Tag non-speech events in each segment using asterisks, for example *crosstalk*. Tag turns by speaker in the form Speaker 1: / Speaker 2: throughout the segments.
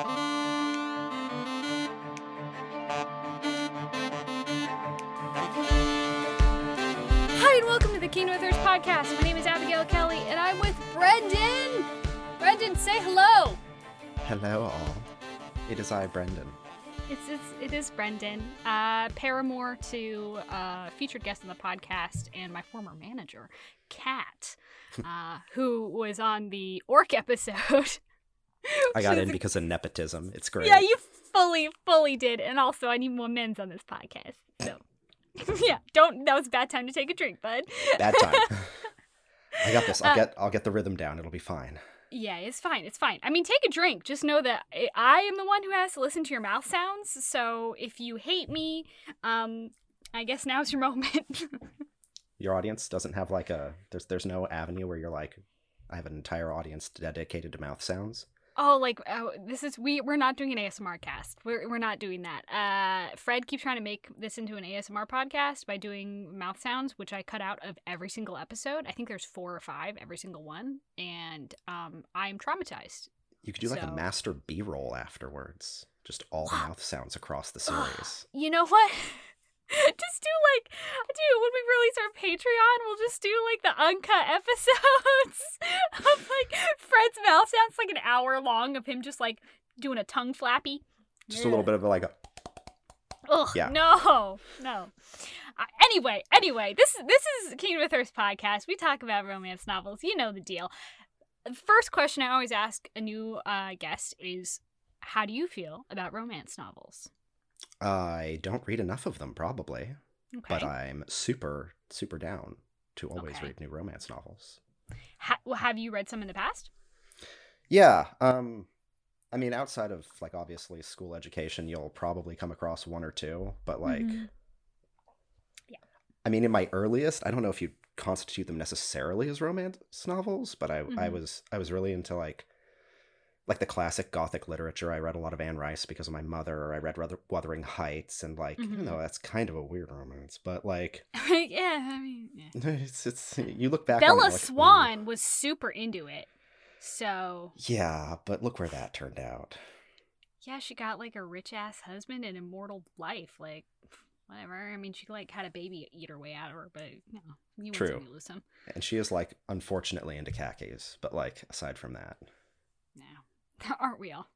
Speaker 1: Hi, and welcome to the Kingdom of Thirst podcast. My name is Abigail Kelly, and I'm with Brendan. Brendan, say hello.
Speaker 2: Hello, all. It is I, Brendan.
Speaker 1: It's, it's it is Brendan, uh, paramour to uh, featured guest on the podcast and my former manager, Kat, *laughs* uh, who was on the Orc episode. *laughs* *laughs*
Speaker 2: I got in because of nepotism. It's great.
Speaker 1: Yeah, you fully, fully did. And also, I need more men's on this podcast. So, *laughs* yeah, don't. That was a bad time to take a drink, bud.
Speaker 2: Bad time. *laughs* I got this. I'll
Speaker 1: Uh,
Speaker 2: get I'll get the rhythm down. It'll be fine.
Speaker 1: Yeah, it's fine. It's fine. I mean, take a drink. Just know that I- I am the one who has to listen to your mouth sounds. So if you hate me, um, I guess now's your moment.
Speaker 2: Your audience doesn't have like a there's there's no avenue where you're like I have an entire audience dedicated to mouth sounds.
Speaker 1: Oh, like oh, this is we we're not doing an ASMR cast. We're we're not doing that. Uh, Fred keeps trying to make this into an ASMR podcast by doing mouth sounds, which I cut out of every single episode. I think there's four or five every single one, and um, I'm traumatized.
Speaker 2: You could do like a master B-roll afterwards. Just all the *gasps* mouth sounds across the *gasps* series.
Speaker 1: You know what? *laughs* *laughs* just do like, dude, when we release our Patreon, we'll just do like the uncut *laughs* episodes of like Fred's mouth sounds like an hour long of him just like doing a tongue flappy.
Speaker 2: Just a little bit of like a
Speaker 1: Ugh,
Speaker 2: Yeah.
Speaker 1: no, no. Uh, anyway, anyway, this this is Kingdom of Thirst podcast. We talk about romance novels. You know the deal. First question I always ask a new uh, guest is, "How do you feel about romance novels?"
Speaker 2: I don't read enough of them probably,
Speaker 1: Okay.
Speaker 2: but I'm super super down to always
Speaker 1: Okay.
Speaker 2: read new romance novels.
Speaker 1: Ha- well, have you read some in the past?
Speaker 2: Yeah. Um I mean outside of like obviously school education, you'll probably come across one or two, but like
Speaker 1: Mhm.
Speaker 2: I mean in my earliest, I don't know if you'd constitute them necessarily as romance novels, but I I
Speaker 1: Mhm.
Speaker 2: was I was really into like like the classic gothic literature. I read a lot of Anne Rice because of my mother. or I read Wuthering Heights and like
Speaker 1: Mhm.
Speaker 2: even though that's kind of a weird romance, but like *laughs*
Speaker 1: yeah, I mean, yeah. *laughs*
Speaker 2: it's it's you look back on it,
Speaker 1: Bella
Speaker 2: "Ooh."
Speaker 1: Swan was super into it. So,
Speaker 2: Yeah, but look where that turned out.
Speaker 1: yeah, she got like a rich ass husband and immortal life. Like, whatever. I mean, she like had a baby eat her way out of her, but you know, you win
Speaker 2: True.
Speaker 1: you lose some.
Speaker 2: And she is like unfortunately into khakis, but like aside from that,
Speaker 1: No, *laughs* aren't we all?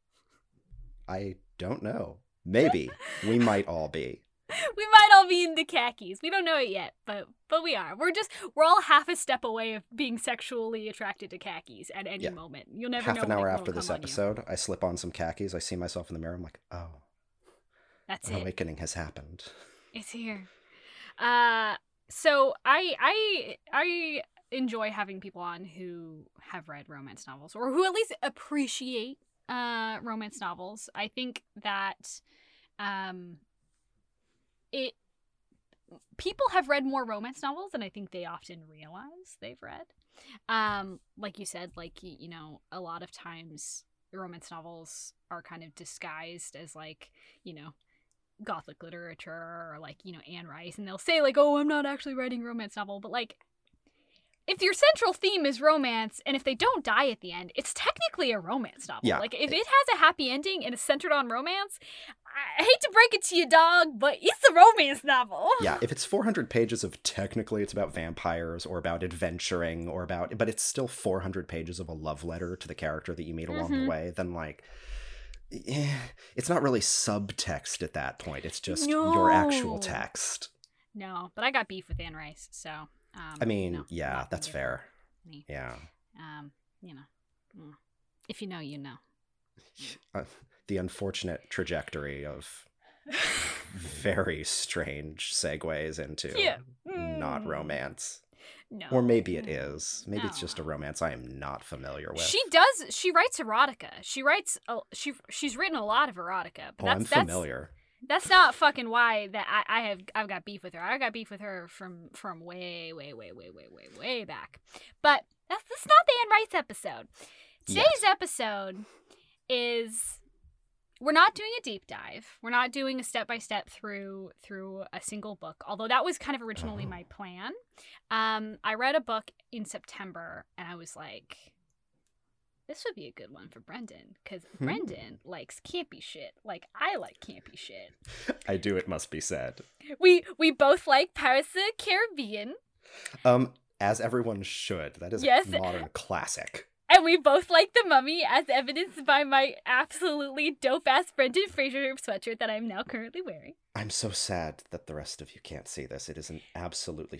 Speaker 2: I don't know. Maybe we might all be. *laughs*
Speaker 1: We might all be in the khakis. We don't know it yet, but but we are. We're just we're all half a step away of being sexually attracted to khakis at any
Speaker 2: Yeah.
Speaker 1: moment. You'll never know.
Speaker 2: Half
Speaker 1: an
Speaker 2: hour after this
Speaker 1: come on you.
Speaker 2: episode, I slip on some khakis. I see myself in the mirror. I'm like, oh,
Speaker 1: That's
Speaker 2: an
Speaker 1: it.
Speaker 2: awakening has happened.
Speaker 1: It's here. Uh so I I I enjoy having people on who have read romance novels or who at least appreciate uh romance novels. I think that um it people have read more romance novels than I think they often realize they've read. Um like you said like you know a lot of times romance novels are kind of disguised as like, you know, gothic literature or like you know Anne Rice, and they'll say like, "Oh, I'm not actually writing romance novel," but like. If your central theme is romance, and if they don't die at the end, it's technically a romance novel.
Speaker 2: Yeah.
Speaker 1: Like if it has a happy ending and is centered on romance, I hate to break it to you, dog, but it's a romance novel. *laughs*
Speaker 2: Yeah, if it's 400 pages of technically it's about vampires or about adventuring or about, but it's still 400 pages of a love letter to the character that you meet along
Speaker 1: Mhm.
Speaker 2: the way, then like. eh, It's not really subtext at that point. It's just your actual text.
Speaker 1: No, but I got beef with Anne Rice, so. Um,
Speaker 2: I mean, yeah, that's fair.
Speaker 1: any-
Speaker 2: Yeah.
Speaker 1: Um, you know, mm. if you know, you know. *laughs*
Speaker 2: Uh, the unfortunate trajectory of very strange segues into *laughs*
Speaker 1: Yeah.
Speaker 2: not
Speaker 1: Mm.
Speaker 2: romance.
Speaker 1: No.
Speaker 2: Or maybe it is. Maybe it's just a romance I am not familiar with.
Speaker 1: She does. She writes erotica. She writes. A, she she's written a lot of erotica. But
Speaker 2: oh,
Speaker 1: that's,
Speaker 2: I'm familiar.
Speaker 1: That's not fucking why that I, I have I've got beef with her. I got beef with her from from way way way way way way way back. But that's that's not the Anne Rice episode. Today's
Speaker 2: Yes.
Speaker 1: episode is we're not doing a deep dive. We're not doing a step by step through through a single book. Although that was kind of originally
Speaker 2: Oh.
Speaker 1: my plan. Um, I read a book in September and I was like, this would be a good one for Brendan because
Speaker 2: Hmm.
Speaker 1: Brendan likes campy shit. Like I like campy shit. *laughs*
Speaker 2: I do. It must be said.
Speaker 1: We we both like Pirates of the Caribbean,
Speaker 2: Um, as everyone should. That is
Speaker 1: Yes.
Speaker 2: a modern classic.
Speaker 1: and we both like The Mummy, as evidenced by my absolutely dope ass Brendan Fraser sweatshirt that I'm now currently wearing.
Speaker 2: I'm so sad that the rest of you can't see this. It is an absolutely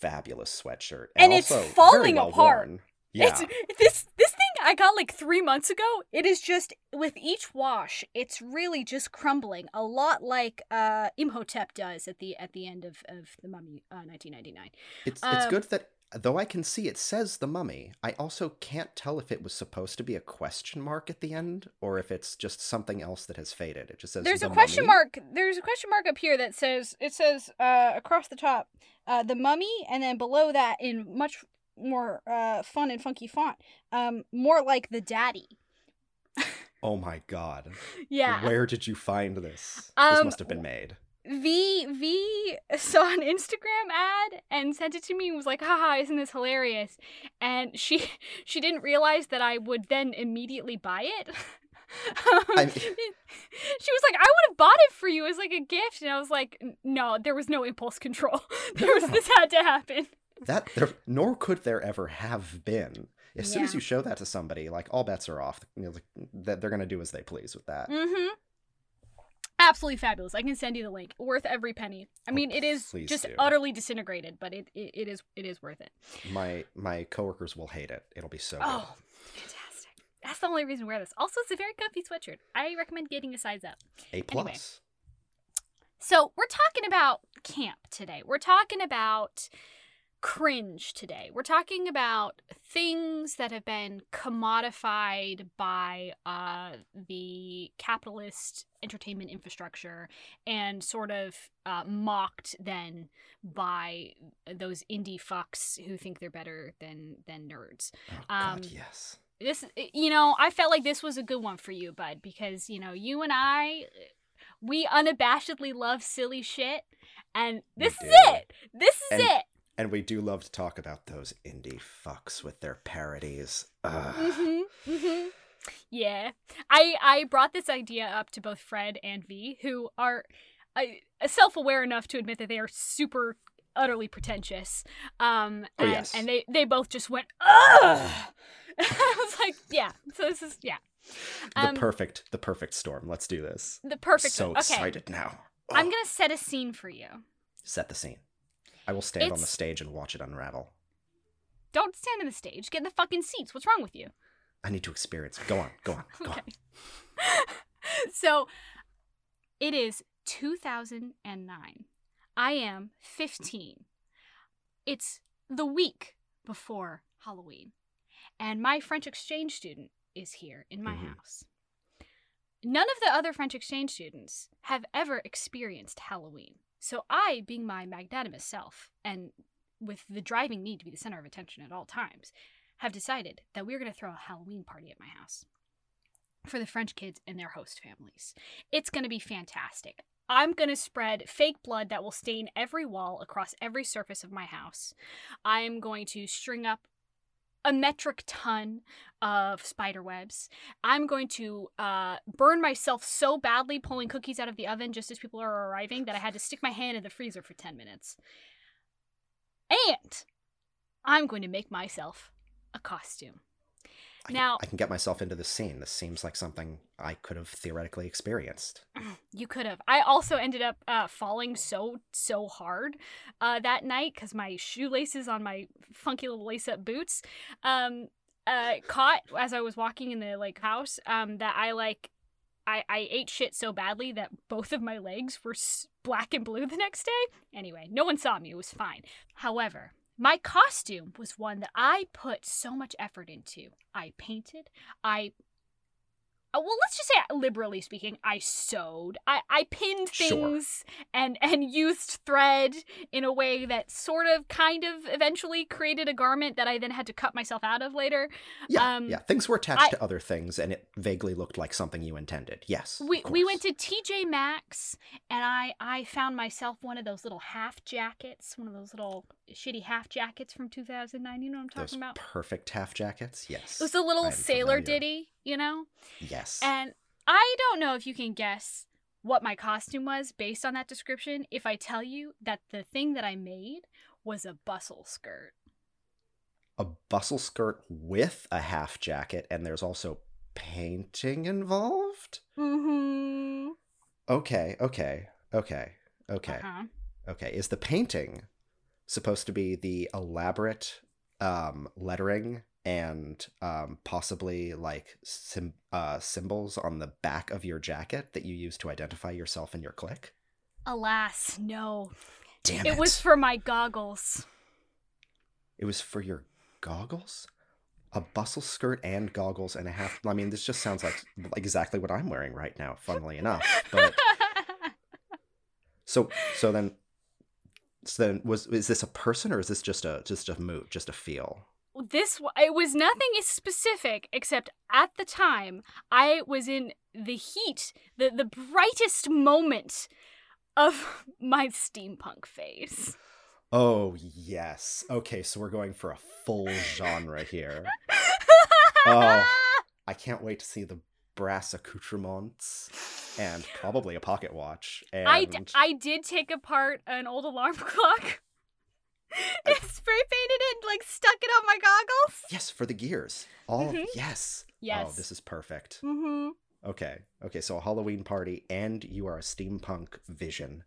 Speaker 2: fabulous sweatshirt,
Speaker 1: And it's
Speaker 2: also very
Speaker 1: falling
Speaker 2: well
Speaker 1: apart.
Speaker 2: worn. Yeah,
Speaker 1: It's, this this I got like three months ago. It is just with each wash, it's really just crumbling. A lot like uh, Imhotep does at the at the end of, of the Mummy, uh, 1999.
Speaker 2: it's it's
Speaker 1: um,
Speaker 2: good that though I can see it says the mummy, I also can't tell if it was supposed to be a question mark at the end or if it's just something else that has faded. It just says
Speaker 1: There's a question
Speaker 2: Mummy."
Speaker 1: mark. There's a question mark up here that says it says uh, across the top, uh, the Mummy, and then below that in much more uh, fun and funky font, um, more like the Daddy. *laughs*
Speaker 2: Oh my god!
Speaker 1: Yeah.
Speaker 2: Where did you find this? this
Speaker 1: Um,
Speaker 2: must have been made.
Speaker 1: V V saw an Instagram ad and sent it to me and was like, haha, isn't this hilarious? And she she didn't realize that I would then immediately buy it. *laughs*
Speaker 2: I-
Speaker 1: she was like, I would have bought it for you as like a gift. And I was like, no, there was no impulse control. *laughs* there was this had to happen.
Speaker 2: That there, nor could there ever have been. As soon as you show that to somebody, like all bets are off. You know, like, that they're gonna do as they please with that.
Speaker 1: Mm-hmm. Absolutely fabulous. I can send you the link. Worth every penny. I
Speaker 2: Oh,
Speaker 1: mean, it is just
Speaker 2: do.
Speaker 1: utterly disintegrated, but it, it, it is it is worth it.
Speaker 2: My my coworkers will hate it. It'll be so good.
Speaker 1: Oh, fantastic. That's the only reason to wear this. Also, it's a very comfy sweatshirt. I recommend getting a size up.
Speaker 2: A plus.
Speaker 1: So, we're talking about camp today. We're talking about cringe today. We're talking about things that have been commodified by uh, the capitalist entertainment infrastructure and sort of uh, mocked then by those indie fucks who think they're better than than nerds.
Speaker 2: Oh God,
Speaker 1: um,
Speaker 2: yes.
Speaker 1: this you know i felt like this was a good one for you bud because you know you and i we unabashedly love silly shit and
Speaker 2: We
Speaker 1: this is
Speaker 2: do.
Speaker 1: it this is
Speaker 2: And-
Speaker 1: it
Speaker 2: And we do love to talk about those indie fucks with their parodies. Ugh.
Speaker 1: hmm hmm yeah i i brought this idea up to both fred and v who are uh, self-aware enough to admit that they are super utterly pretentious um
Speaker 2: Oh,
Speaker 1: and,
Speaker 2: yes.
Speaker 1: and they they both just went ugh *laughs* i was like yeah so this is yeah
Speaker 2: The
Speaker 1: Um,
Speaker 2: perfect, the perfect storm. Let's do this.
Speaker 1: the perfect
Speaker 2: so
Speaker 1: okay
Speaker 2: excited now.
Speaker 1: I'm gonna set a scene for you.
Speaker 2: set the scene. I will stand on the stage and watch it unravel.
Speaker 1: Don't stand in the stage. Get in the fucking seats. What's wrong with you?
Speaker 2: I need to experience. Go on, go on, go on. *laughs* *laughs*
Speaker 1: So it is 2009. I am 15. It's the week before Halloween. And my French exchange student is here in my
Speaker 2: Mhm.
Speaker 1: house. None of the other French exchange students have ever experienced Halloween. So I, being my magnanimous self, and with the driving need to be the center of attention at all times, have decided that we're going to throw a Halloween party at my house for the French kids and their host families. It's going to be fantastic. I'm going to spread fake blood that will stain every wall across every surface of my house. I am going to string up a metric ton of spider webs. I'm going to uh, burn myself so badly pulling cookies out of the oven just as people are arriving that I had to stick my hand in the freezer for 10 minutes. And I'm going to make myself a costume.
Speaker 2: I,
Speaker 1: Now-
Speaker 2: I can get myself into this scene. This seems like something I could have theoretically experienced. *clears throat*
Speaker 1: You could have. I also ended up uh, falling so so hard uh, that night because my shoelaces on my funky little lace up boots um, uh, caught as I was walking in the like house. Um, that I like. I, I ate shit so badly that both of my legs were black and blue the next day. Anyway, no one saw me. It was fine. However, my costume was one that I put so much effort into. I painted. I well let's just say liberally speaking i sewed i i pinned
Speaker 2: Sure.
Speaker 1: things and and used thread in a way that sort of kind of eventually created a garment that i then had to cut myself out of later
Speaker 2: Yeah,
Speaker 1: Um,
Speaker 2: yeah. Things were attached
Speaker 1: I-
Speaker 2: to other things, and it vaguely looked like something you intended. Yes.
Speaker 1: we we went to TJ Maxx and I I found myself one of those little half jackets, one of those little shitty half jackets from 2009. You know what I'm talking
Speaker 2: those
Speaker 1: about?
Speaker 2: perfect half jackets. Yes.
Speaker 1: It was a little
Speaker 2: I'm
Speaker 1: sailor
Speaker 2: familiar.
Speaker 1: ditty, you know?
Speaker 2: Yes.
Speaker 1: And I don't know if you can guess what my costume was based on that description if I tell you that the thing that I made was a bustle skirt.
Speaker 2: a bustle skirt with a half jacket, and there's also painting involved.
Speaker 1: Mm-hmm.
Speaker 2: Okay. Okay. Okay. Okay.
Speaker 1: Uh-huh.
Speaker 2: Okay. Is the painting supposed to be the elaborate um, lettering and um, possibly like sim- uh, symbols on the back of your jacket that you use to identify yourself and your clique?
Speaker 1: Alas, no.
Speaker 2: Damn
Speaker 1: It It was for my goggles.
Speaker 2: It was for your goggles? A bustle skirt and goggles and a half. I mean, this just sounds like exactly what I'm wearing right now, funnily enough. But *laughs* so so then so then was is this a person or is this just a just a mood, just a feel?
Speaker 1: This it was nothing specific except at the time I was in the heat, the the brightest moment of *laughs* my steampunk phase.
Speaker 2: Oh yes. Okay, so we're going for a full genre here. Oh. I can't wait to see the brass accoutrements and probably a pocket watch. And
Speaker 1: I, d- I did take apart an old alarm *laughs* clock. and spray painted it and like stuck it on my goggles.
Speaker 2: yes, for the gears. All
Speaker 1: Mhm.
Speaker 2: yes. Oh, this is perfect.
Speaker 1: Mm-hmm.
Speaker 2: Okay. Okay, so a Halloween party and you are a steampunk vision.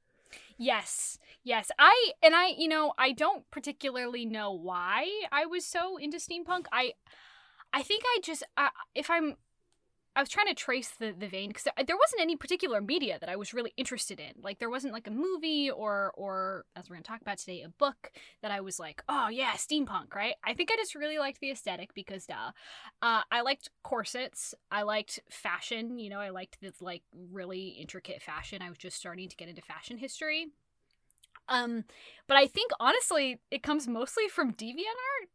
Speaker 1: Yes, yes. I and I, you know, I don't particularly know why I was so into steampunk. I, I think I just, uh, if I'm, I was trying to trace the the vein because there wasn't any particular media that I was really interested in. Like there wasn't like a movie or or as we're gonna talk about today, a book that I was like, oh yeah, steampunk, right? I think I just really liked the aesthetic because duh. Uh, I liked corsets. I liked fashion. You know, I liked this like really intricate fashion. I was just starting to get into fashion history. Um, but I think honestly, it comes mostly from DeviantArt.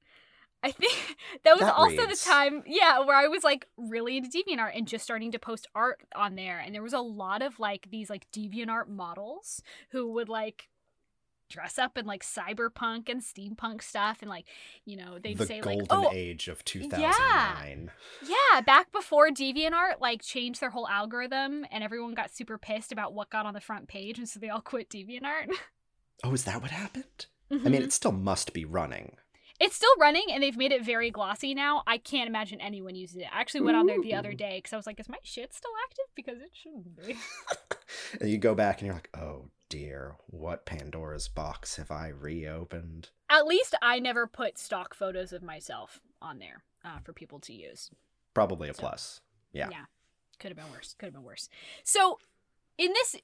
Speaker 1: I think *laughs* that was
Speaker 2: That
Speaker 1: also
Speaker 2: reads.
Speaker 1: the time, yeah, where I was like really into DeviantArt and just starting to post art on there. And there was a lot of like these like DeviantArt models who would like dress up in like cyberpunk and steampunk stuff and like you know they'd
Speaker 2: the
Speaker 1: say
Speaker 2: golden
Speaker 1: like oh
Speaker 2: age of 2009.
Speaker 1: yeah back before deviantart like changed their whole algorithm and everyone got super pissed about what got on the front page and so they all *laughs* quit deviantart
Speaker 2: Oh, is that what happened? I mean, mm-hmm. it still must be running.
Speaker 1: It's still running and they've made it very glossy now. I can't imagine anyone uses it. I actually went on there the other day because i was like is my shit still active? Because it shouldn't be. *laughs*
Speaker 2: And you go back and you're like, oh dear, what Pandora's box have I reopened?
Speaker 1: at least i never put stock photos of myself on there uh, for people to use.
Speaker 2: Probably a
Speaker 1: So-
Speaker 2: plus. Yeah. Yeah.
Speaker 1: Could have been worse. Could have been worse. So in this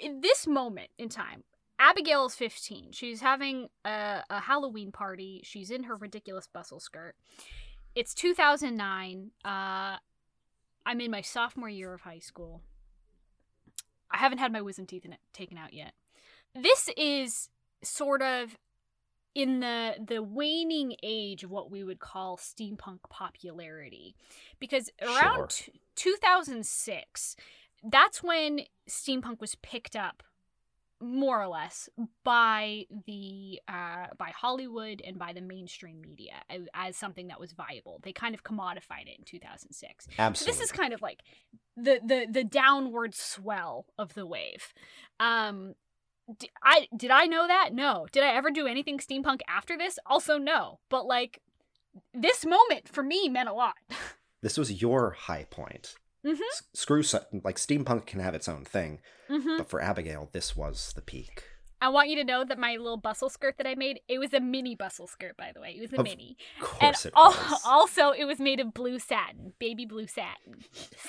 Speaker 1: in this moment in time abigail is 15 she's having a, a halloween party. She's in her ridiculous bustle skirt. It's 2009 uh i'm in my sophomore year of high school. I haven't had my wisdom teeth in it, taken out yet. This is sort of in the the waning age of what we would call steampunk popularity. Because around
Speaker 2: Sure.
Speaker 1: t- 2006 that's when steampunk was picked up more or less by the uh, by Hollywood and by the mainstream media as, something that was viable. They kind of commodified it in 2006. So
Speaker 2: Absolutely.
Speaker 1: this is kind of like the the the downward swell of the wave. Um d- I did I know that? No. Did I ever do anything steampunk after this? Also no. But like this moment for me meant a lot. *laughs*
Speaker 2: this was your high point.
Speaker 1: Mhm.
Speaker 2: S- screw like steampunk can have its own thing,
Speaker 1: hmm
Speaker 2: but for Abigail, this was the peak.
Speaker 1: I want you to know that my little bustle skirt that I made, it was a mini bustle skirt, by the way. It was a
Speaker 2: Of
Speaker 1: mini.
Speaker 2: Of
Speaker 1: And
Speaker 2: it
Speaker 1: al-
Speaker 2: was. *laughs*
Speaker 1: also, it was made of blue satin, baby blue satin.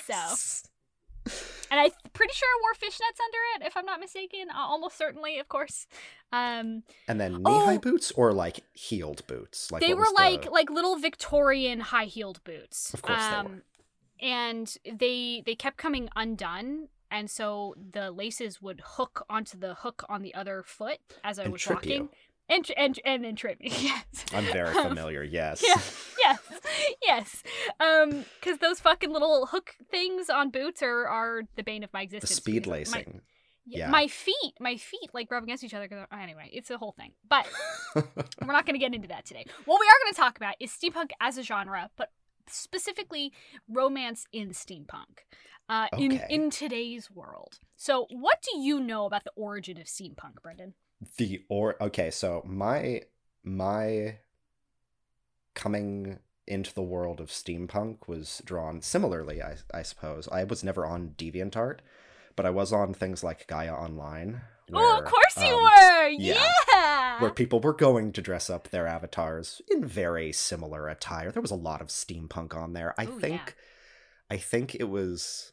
Speaker 1: So, *laughs* and I'm pretty sure I wore fishnets under it, if I'm not mistaken. Uh, almost certainly, of course. Um,
Speaker 2: And then knee-high
Speaker 1: Oh.
Speaker 2: boots or like heeled boots? Like
Speaker 1: they were like
Speaker 2: the-
Speaker 1: like little Victorian high heeled boots.
Speaker 2: Of course they
Speaker 1: um,
Speaker 2: were.
Speaker 1: And they they kept coming undone and so the laces would hook onto the hook on the other foot as I
Speaker 2: And
Speaker 1: was walking.
Speaker 2: you.
Speaker 1: And, and and then trip me. *laughs* Yes.
Speaker 2: I'm very
Speaker 1: Um,
Speaker 2: familiar. Yes.
Speaker 1: Yeah. Yes. Yes. Um, because those fucking little hook things on boots are are the bane of my
Speaker 2: The
Speaker 1: existence.
Speaker 2: speed
Speaker 1: because my-
Speaker 2: lacing.
Speaker 1: yeah. My feet, my feet like rub against each other. Anyway, it's a whole thing. But *laughs* we're not going to get into that today. What we are going to talk about is steampunk as a genre, but specifically romance in steampunk. Uh, in
Speaker 2: Okay.
Speaker 1: in today's world. So, what do you know about the origin of steampunk, Brendan?
Speaker 2: the or okay, so my my coming into the world of steampunk was drawn similarly, I I suppose. I was never on DeviantArt, but I was on things like Gaia Online.
Speaker 1: oh, of
Speaker 2: where,
Speaker 1: course you
Speaker 2: um,
Speaker 1: were.
Speaker 2: yeah.
Speaker 1: Yeah.
Speaker 2: where people were going to dress up their avatars in very similar attire. There was a lot of steampunk on there. I
Speaker 1: Oh, yeah.
Speaker 2: think, I think it was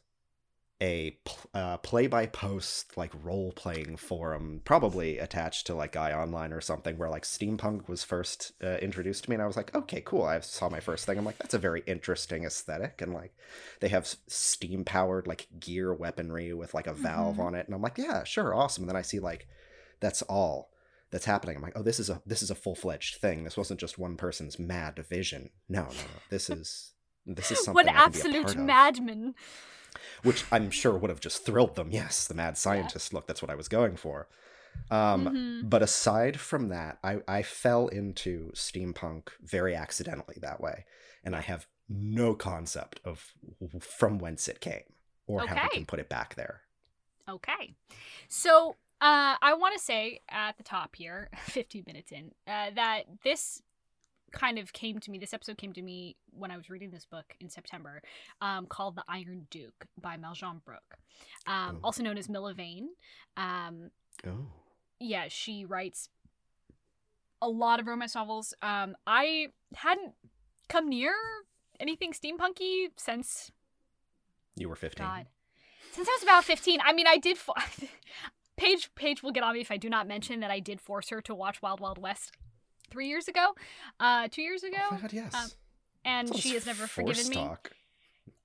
Speaker 2: a uh, play-by-post like role-playing forum, probably attached to like Gaia Online or something, where like steampunk was first uh, introduced to me, and I was like, okay, cool. I saw my first thing. I'm like, that's a very interesting aesthetic, and like they have steam-powered like gear weaponry with like a valve
Speaker 1: Mhm.
Speaker 2: on it, and I'm like, yeah, sure, awesome. And then I see like that's all that's happening. I'm like, oh, this is a this is a full fledged thing. This wasn't just one person's mad vision. No, no, no. This *laughs* is this is something
Speaker 1: what
Speaker 2: I can be a
Speaker 1: absolute madman.
Speaker 2: which I'm sure would have just thrilled them. Yes, the mad scientist look. That's what I was going for. Um,
Speaker 1: Mhm.
Speaker 2: But aside from that, I I fell into steampunk very accidentally that way, and I have no concept of from whence it came or how we can put it back there.
Speaker 1: Okay. So uh, I want to say at the top here, *laughs* 15 minutes in, uh, that this kind of came to me, this episode came to me when I was reading this book in September um, called The Iron Duke by Meljean Brook, um,
Speaker 2: Oh.
Speaker 1: also known as Milla Vane. Um,
Speaker 2: Oh,
Speaker 1: yeah, she writes a lot of romance novels. Um, I hadn't come near anything steampunky since
Speaker 2: you were 15.
Speaker 1: God. Since I was about 15, I mean, I did. Fo- *laughs* Paige, Paige will get on me if I do not mention that I did force her to watch Wild Wild West three years ago, uh, two years ago,
Speaker 2: Oh my god, yes.
Speaker 1: um, and she has never forgiven
Speaker 2: force
Speaker 1: me.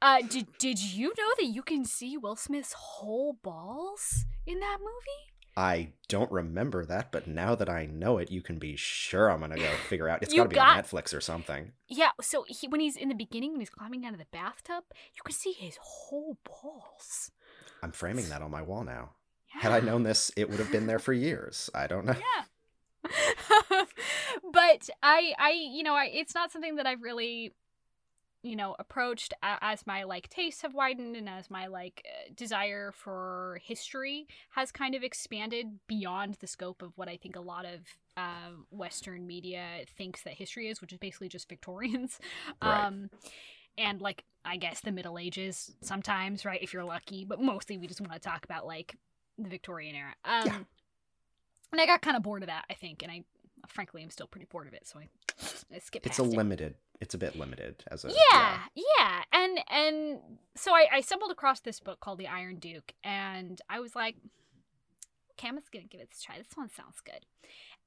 Speaker 1: Uh, did did you know that you can see Will Smith's whole balls in that movie?
Speaker 2: I don't remember that, but now that I know it, you can be sure I'm gonna go *laughs* figure out. It's got to be
Speaker 1: got-
Speaker 2: on Netflix or something.
Speaker 1: Yeah. So he, when he's in the beginning, when he's climbing out of the bathtub, you can see his whole balls.
Speaker 2: I'm framing that on my wall now. Had I known this, it would have been there for years. I don't know.
Speaker 1: yeah *laughs* but i i you know I, it's not something that i've really you know approached as my like tastes have widened and as my like uh, desire for history has kind of expanded beyond the scope of what i think a lot of uh, western media thinks that history is which is basically just victorians *laughs*
Speaker 2: Right.
Speaker 1: um and like i guess the middle ages sometimes right if you're lucky but mostly we just want to talk about like the victorian era um
Speaker 2: Yeah.
Speaker 1: and I got kind of bored of that, I think, and I frankly i am still pretty bored of it, so I, I skipped
Speaker 2: It's a
Speaker 1: it.
Speaker 2: limited. It's a bit limited as a.
Speaker 1: Yeah, yeah, and and so I, I stumbled across this book called The Iron Duke, and I was like, okay, I'm just gonna give it a try. This one sounds good,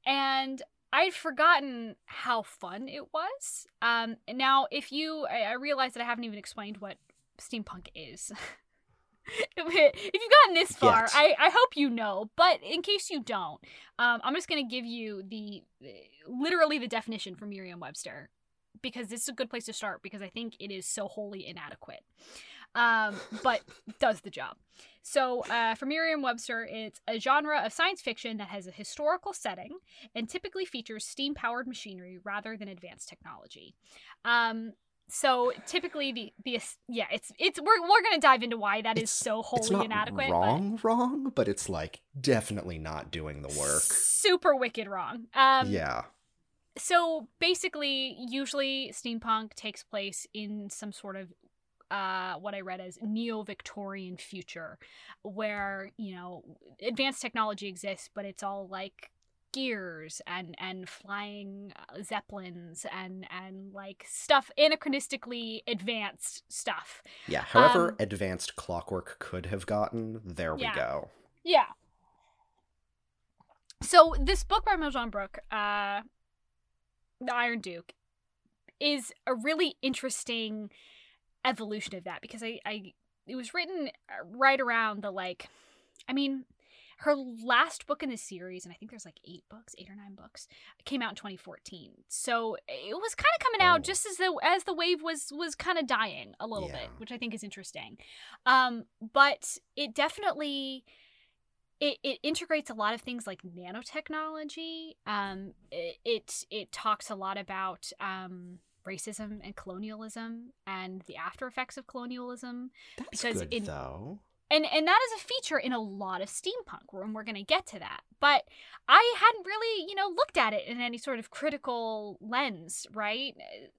Speaker 1: and I'd forgotten how fun it was. Um, now if you, I, I realize that I haven't even explained what steampunk is. *laughs* *laughs* if you've gotten this far,
Speaker 2: Yet.
Speaker 1: I, I hope you know. But in case you don't, um, I'm just going to give you the literally the definition from Merriam-Webster because this is a good place to start because I think it is so wholly inadequate, um, but *laughs* does the job. So, uh, for Merriam-Webster, it's a genre of science fiction that has a historical setting and typically features steam-powered machinery rather than advanced technology. Um, so typically the the yeah it's it's we're we're gonna dive into why that is
Speaker 2: It's-
Speaker 1: so
Speaker 2: It's
Speaker 1: wholly inadequate. but-
Speaker 2: wrong, wrong, but it's like definitely not doing the work.
Speaker 1: Super wicked wrong. Um,
Speaker 2: yeah.
Speaker 1: So basically, usually steampunk takes place in some sort of uh, what I read as neo-Victorian future, where you know advanced technology exists, but it's all like gears and and flying uh, zeppelins and and like stuff anachronistically advanced stuff.
Speaker 2: Yeah. However
Speaker 1: Um,
Speaker 2: advanced clockwork could have gotten, there we
Speaker 1: Yeah.
Speaker 2: go.
Speaker 1: Yeah. So this book by Meljean Brook, uh, The Iron Duke, is a really interesting evolution of that because I, I it was written uh, right around the like I mean her last book in the series and I think there's like 8 books, 8 or 9 books, came out in 2014. So it was kind of coming out
Speaker 2: Oh.
Speaker 1: just as the as the wave was was kind of dying a little bit, which I think is interesting. Um but it definitely it, it integrates a lot of things like nanotechnology. Um, it, it it talks a lot about um, racism and colonialism and the after effects of colonialism,
Speaker 2: That's
Speaker 1: Because
Speaker 2: good
Speaker 1: in-
Speaker 2: though.
Speaker 1: And and that is a feature in a lot of steampunk, and we're going to get to that. But I hadn't really, you know, looked at it in any sort of critical lens, right?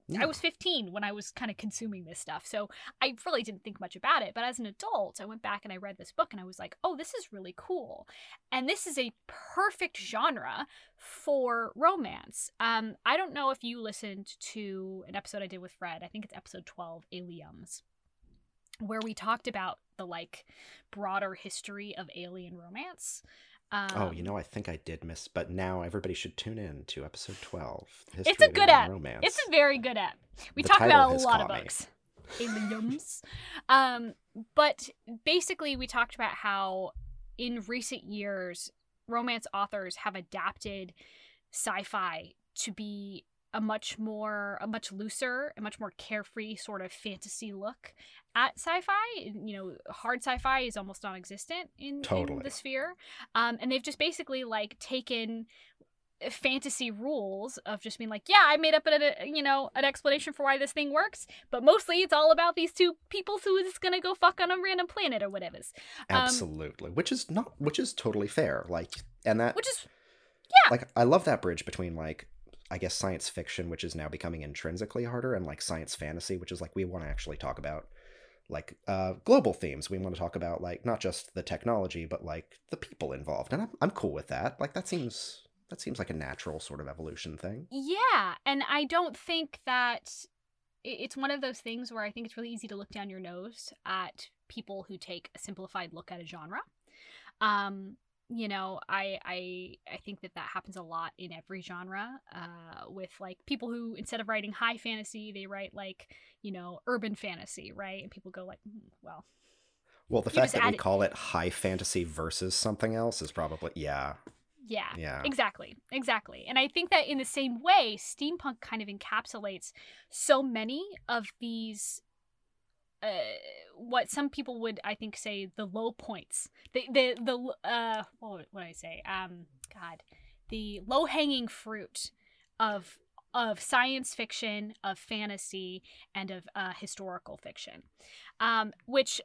Speaker 2: Yeah.
Speaker 1: I was 15 when I was kind of consuming this stuff. So I really didn't think much about it. But as an adult, I went back and I read this book and I was like, oh, this is really cool. And this is a perfect genre for romance. Um, I don't know if you listened to an episode I did with Fred. I think it's episode 12, Aliums, where we talked about the like broader history of alien romance. Um,
Speaker 2: oh, you know, I think I did miss, but now everybody should tune in to episode twelve. the
Speaker 1: It's a
Speaker 2: of
Speaker 1: good app.
Speaker 2: Romance.
Speaker 1: It's a very good app. We
Speaker 2: The
Speaker 1: talk about a lot of
Speaker 2: me.
Speaker 1: books. Aliens. um, but basically, we talked about how in recent years, romance authors have adapted sci-fi to be a much more, a much looser, a much more carefree sort of fantasy look at sci-fi. You know, hard sci-fi is almost non-existent in, in the sphere, um, and they've just basically like taken fantasy rules of just being like, yeah, I made up a, you know an explanation for why this thing works, but mostly it's all about these two people who is gonna go fuck on a random planet or whatever. um,
Speaker 2: Absolutely, which is not, which is totally fair. Like, and that,
Speaker 1: Which is Yeah.
Speaker 2: like, I love that bridge between like, I guess science fiction, which is now becoming intrinsically harder, and like science fantasy, which is like we want to actually talk about like uh global themes. We want to talk about like not just the technology, but like the people involved, and I'm I'm cool with that. Like that seems that seems like a natural sort of evolution thing.
Speaker 1: yeah, and I don't think that it's one of those things where I think it's really easy to look down your nose at people who take a simplified look at a genre. Um, you know, I I I think that that happens a lot in every genre. Uh, with like people who instead of writing high fantasy, they write like you know urban fantasy, right? And people go like, "Hmm, well,
Speaker 2: Well, the fact that we call it high fantasy versus something else is probably yeah,
Speaker 1: yeah,
Speaker 2: yeah.
Speaker 1: Exactly, exactly. And I think that in the same way, steampunk kind of encapsulates so many of these uh what some people would I think say the low points. The the the uh what would what I say? Um god, the low-hanging fruit of of science fiction, of fantasy, and of uh, historical fiction, um, which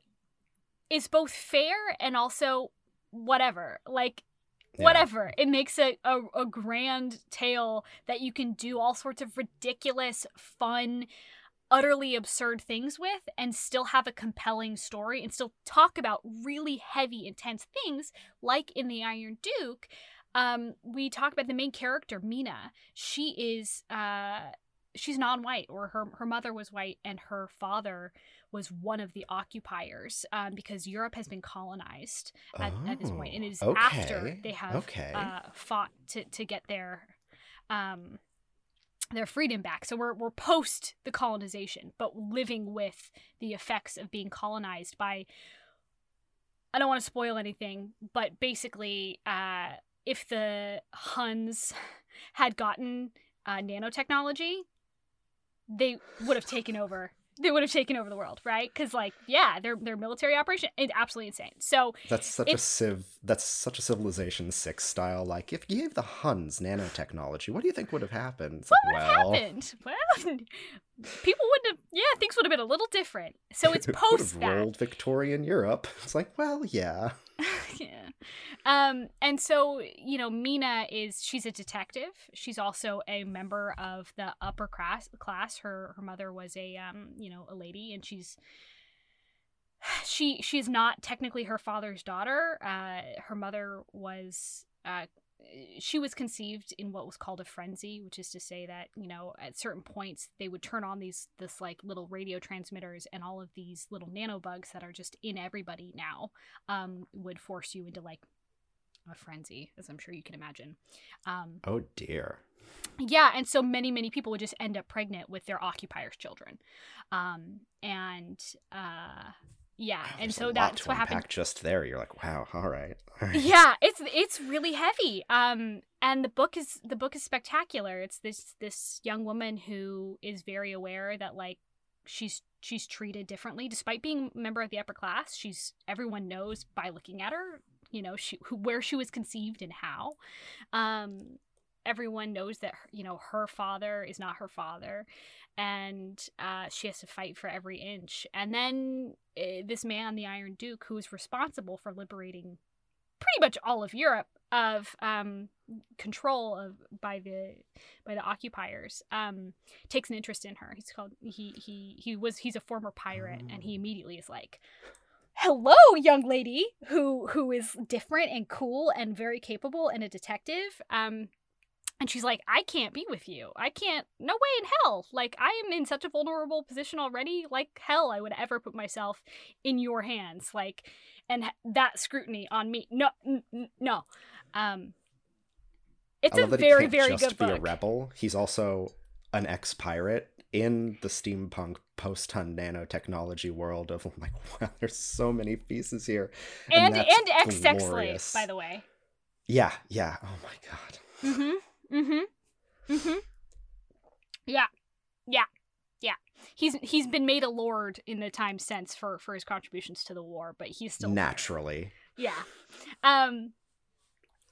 Speaker 1: is both fair and also whatever. Like
Speaker 2: Yeah.
Speaker 1: whatever it makes a, a, a grand tale that you can do all sorts of ridiculous fun utterly absurd things with and still have a compelling story and still talk about really heavy intense things like in the iron duke um, we talk about the main character mina she is uh, she's non-white or her, her mother was white and her father was one of the occupiers um, because europe has been colonized at, at this point, and it is
Speaker 2: Oh,
Speaker 1: after they have
Speaker 2: okay.
Speaker 1: uh, fought to, to get their um, their freedom back. So we're we're post the colonization, but living with the effects of being colonized by. I don't want to spoil anything, but basically, uh, if the Huns *laughs* had gotten uh, nanotechnology, they would have taken over. They would have taken over the world, right? Because, like, yeah, their their military operation is absolutely insane. So
Speaker 2: That's such a civ. That's such a Civilization Six style. Like, if you gave the Huns nanotechnology, what do you think would have happened? It's
Speaker 1: what
Speaker 2: like,
Speaker 1: would have
Speaker 2: well,
Speaker 1: happened? Well, people wouldn't have. Yeah, things would have been a little different. So it's *laughs* post that.
Speaker 2: rolled Victorian Europe. *laughs* It's like, well, yeah. *laughs*
Speaker 1: yeah. Um, and so you know, Mina is she's a detective. She's also a member of the upper class. Class. Her her mother was a um, you know, a lady, and she's *sighs* she she's not technically her father's daughter. Uh, her mother was uh. She was conceived in what was called a frenzy, which is to say that you know at certain points they would turn on these this like little radio transmitters, and all of these little nanobugs that are just in everybody now um, would force you into like a frenzy, as I'm sure you can imagine. Um,
Speaker 2: Oh dear.
Speaker 1: yeah, and so many, many people would just end up pregnant with their occupiers' children, um, and uh, yeah,
Speaker 2: Wow,
Speaker 1: and so that's what happened.
Speaker 2: Just there, you're like, wow, all right. *laughs* all right.
Speaker 1: yeah it's it's really heavy um and the book is the book is spectacular it's this this young woman who is very aware that like she's she's treated differently despite being a member of the upper class she's everyone knows by looking at her you know she who, where she was conceived and how um everyone knows that you know her father is not her father and uh, she has to fight for every inch. And then uh, this man the iron duke who is responsible for liberating pretty much all of Europe of um, control of by the by the occupiers um, takes an interest in her. He's called he he he was he's a former pirate and he immediately is like hello young lady who who is different and cool and very capable and a detective. Um and she's like i can't be with you i can't no way in hell like i am in such a vulnerable position already like hell i would ever put myself in your hands like and that scrutiny on me no n- n- no um it's a
Speaker 2: love that he
Speaker 1: very very
Speaker 2: just
Speaker 1: good
Speaker 2: be
Speaker 1: book
Speaker 2: a rebel. He's also an ex-pirate in the steampunk post-ton nanotechnology world of *laughs* I'm like, wow, there's so many pieces here.
Speaker 1: and
Speaker 2: that's
Speaker 1: and ex sex slave by the way
Speaker 2: Yeah, yeah. Oh my god.
Speaker 1: Mm-hmm. Mm-hmm. Mm-hmm. Yeah. Yeah. Yeah. He's he's been made a lord in the time since for for his contributions to the war, but he's still
Speaker 2: Naturally.
Speaker 1: yeah. Um